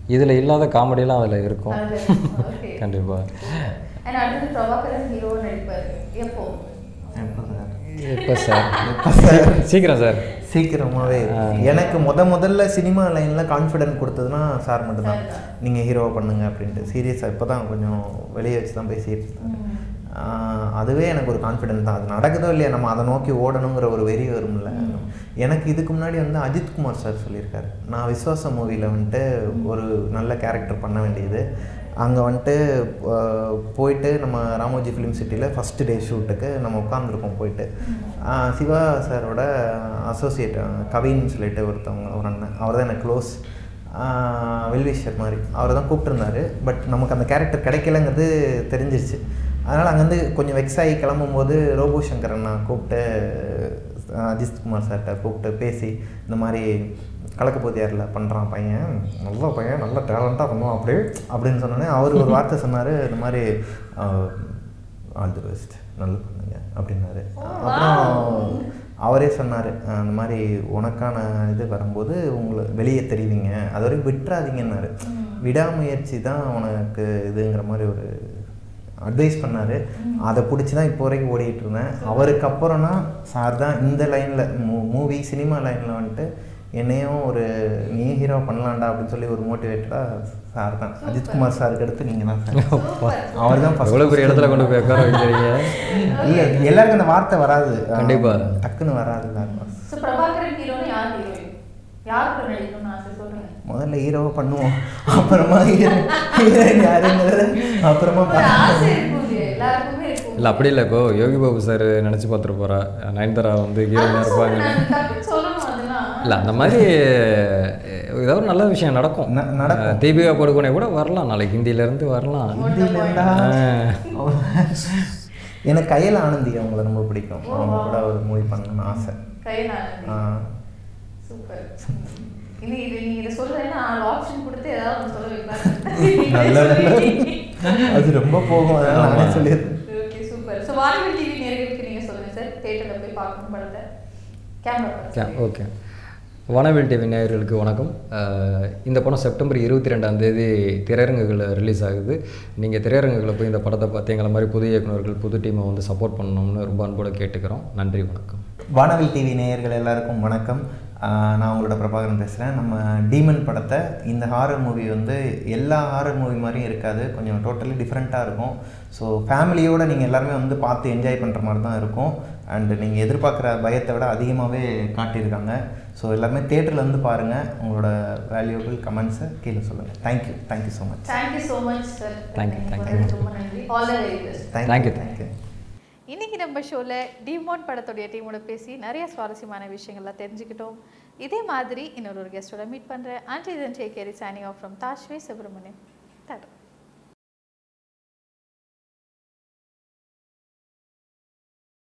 இதில் இல்லாத காமெடியெல்லாம் அதில் இருக்கும். அது. கண்டிப்பாக எப்போ சார்? இப்போ சார்? எப்போ சார். சீக்கிரம் சார் சீக்கிரமாகவே. எனக்கு முத முதல்ல சினிமா லைனில் கான்ஃபிடென்ட் கொடுத்ததுன்னா சார் மட்டும்தான். நீங்கள் ஹீரோவை பண்ணுங்க அப்படின்ட்டு. சீரியஸாக இப்போ தான் கொஞ்சம் வெளியே வச்சு தான் பேசிட்டு அதுவே எனக்கு ஒரு கான்ஃபிடென்ட் தான். அது நடக்குதோ இல்லையா நம்ம அதை நோக்கி ஓடணுங்கிற ஒரு வெறி வரும்ல. எனக்கு இதுக்கு முன்னாடி வந்து அஜித் குமார் சார் சொல்லியிருக்காரு. நான் விஸ்வாசம் மூவியில் வந்துட்டு ஒரு நல்ல கேரக்டர் பண்ண வேண்டியது. அங்கே வந்துட்டு போயிட்டு நம்ம ராமோஜி ஃபிலிம் சிட்டியில் ஃபஸ்ட்டு டே ஷூட்டுக்கு நம்ம உட்காந்துருக்கோம் போயிட்டு. சிவா சாரோட அசோசியேட் கவின்னு சொல்லிட்டு ஒருத்தவங்க ஒரு அண்ணன். அவர் தான் எனக்கு க்ளோஸ் வெல்விஷர் மாதிரி. அவர் தான் கூப்பிட்டுருந்தாரு. பட் நமக்கு அந்த கேரக்டர் கிடைக்கலங்கிறது தெரிஞ்சிருச்சு. அதனால் அங்கேருந்து கொஞ்சம் வெக்ஸ் ஆகி கிளம்பும்போது ரோபோ சங்கர் அண்ணா கூப்பிட்டு அஜித் குமார் சார்கிட்ட கூப்பிட்டு பேசி இந்த மாதிரி கலக்கப்போதியாரில் பண்ணுறான் பையன். நல்ல பையன் நல்ல டேலண்ட்டாக பண்ணுவான் அப்படியே அப்படின்னு சொன்னோன்னே அவர் ஒரு வார்த்தை சொன்னார் இந்த மாதிரி ஆல் தி பெஸ்ட் நல்லா பண்ணுங்க அப்படின்னாரு. அப்புறம் அவரே சொன்னார் அந்த மாதிரி உனக்கான இது வரும்போது உங்களை வெளியே தெரிவிங்க. அது வரைக்கும் விட்டுறாதீங்கன்னாரு. விடாமுயற்சி தான் உனக்கு இதுங்கிற மாதிரி ஒரு அட்வைஸ் பண்ணார். அதை பிடிச்சி தான் இப்போ வரைக்கும் ஓடிட்டு இருந்தேன். அவருக்கு அப்புறம்னா சார் தான் இந்த லைனில் மூ மூவி சினிமா லைனில் வந்துட்டு என்னையும் ஒரு நீ ஹீரோ பண்ணலாம்டா அப்படின்னு சொல்லி ஒரு மோட்டிவேட்டடாக சார் தான். அஜித்குமார் சாருக்கு அடுத்து நீங்கள் தான் அவர் தான் எவ்வளோ பெரிய இடத்துல கொண்டு போய் உட்கார வைக்கிறீங்க? இல்லை எல்லாருக்கும் அந்த வார்த்தை வராது. கண்டிப்பா. டக்குன்னு வராது சொல்லுங்க. முதல்ல ஹீரோவை பண்ணுவோம். அப்புறமா ஹீரோயின் யாருங்கிறது அப்புறமா இல்லை அப்படி இல்லை இப்போ யோகி பாபு சார் நினச்சி பார்த்துட்டு போகிறா நயன்தாரா வந்து ஹீரோயினாக இருப்பாங்க இல்லை அந்த மாதிரி ஏதாவது ஒரு நல்ல விஷயம் நடக்கும். நடக்கும். தீபிகா படுகோனே கூட வரலாம் நாளைக்கு ஹிந்தியிலேருந்து வரலாம். எனக்கு கையில் ஆனந்தி அவங்கள ரொம்ப பிடிக்கும். அவங்க கூட ஒரு மூவி பண்ணணும்னு ஆசை. அது ரொம்ப போகும் அதனால நானே சொல்லிடுறேன். ஓகே. சூப்பர் விநாயகர்களுக்கு வனவில் டிவி வணக்கம் இந்த படம் செப்டம்பர் இருபத்தி ரெண்டாம் தேதி திரையரங்குகளில் ரிலீஸ் ஆகுது. நீங்கள் திரையரங்குகளில் போய் இந்த படத்தை பார்த்து எங்களை மாதிரி புது இயக்குனர்கள் புது டீமை வந்து சப்போர்ட் பண்ணணும்னு ரொம்ப அன்போடு கேட்டுக்கிறோம். நன்றி வணக்கம். வானவில் டிவி நேயர்கள் எல்லாருக்கும் வணக்கம். நான் உங்களோட பிரபாகரன் பேசுகிறேன் நம்ம டீமன் படத்தை இந்த ஹாரர் மூவி வந்து எல்லா ஹாரர் மூவி மாதிரியும் இருக்காது. கொஞ்சம் டோட்டலி டிஃப்ரெண்ட்டாக இருக்கும். ஸோ ஃபேமிலியோடு நீங்கள் எல்லாருமே வந்து பார்த்து என்ஜாய் பண்ணுற மாதிரி தான் இருக்கும். அண்டு நீங்கள் எதிர்பார்க்குற பயத்தை விட அதிகமாகவே காட்டியிருக்காங்க. ஸோ எல்லாருமே தேட்டரில் வந்து பாருங்கள் உங்களோட வேல்யூபிள் கமெண்ட்ஸை கீழே சொல்லுங்கள் thank you thank you so much thank you so much sir Thank you, thank you. ரொம்ப நன்றி. All the very best Thank thank you you. Thank you இன்னைக்கு நம்ம ஷோவில் டிமோன் படத்துடைய டீமோட பேசி நிறைய சுவாரஸ்யமான விஷயங்கள்லாம் தெரிஞ்சுக்கிட்டோம். இதே மாதிரி இன்னொரு ஒரு கெஸ்ட்டோட மீட் பண்ணுறேன் and then take care signing off from Dashvi Subramaniam tata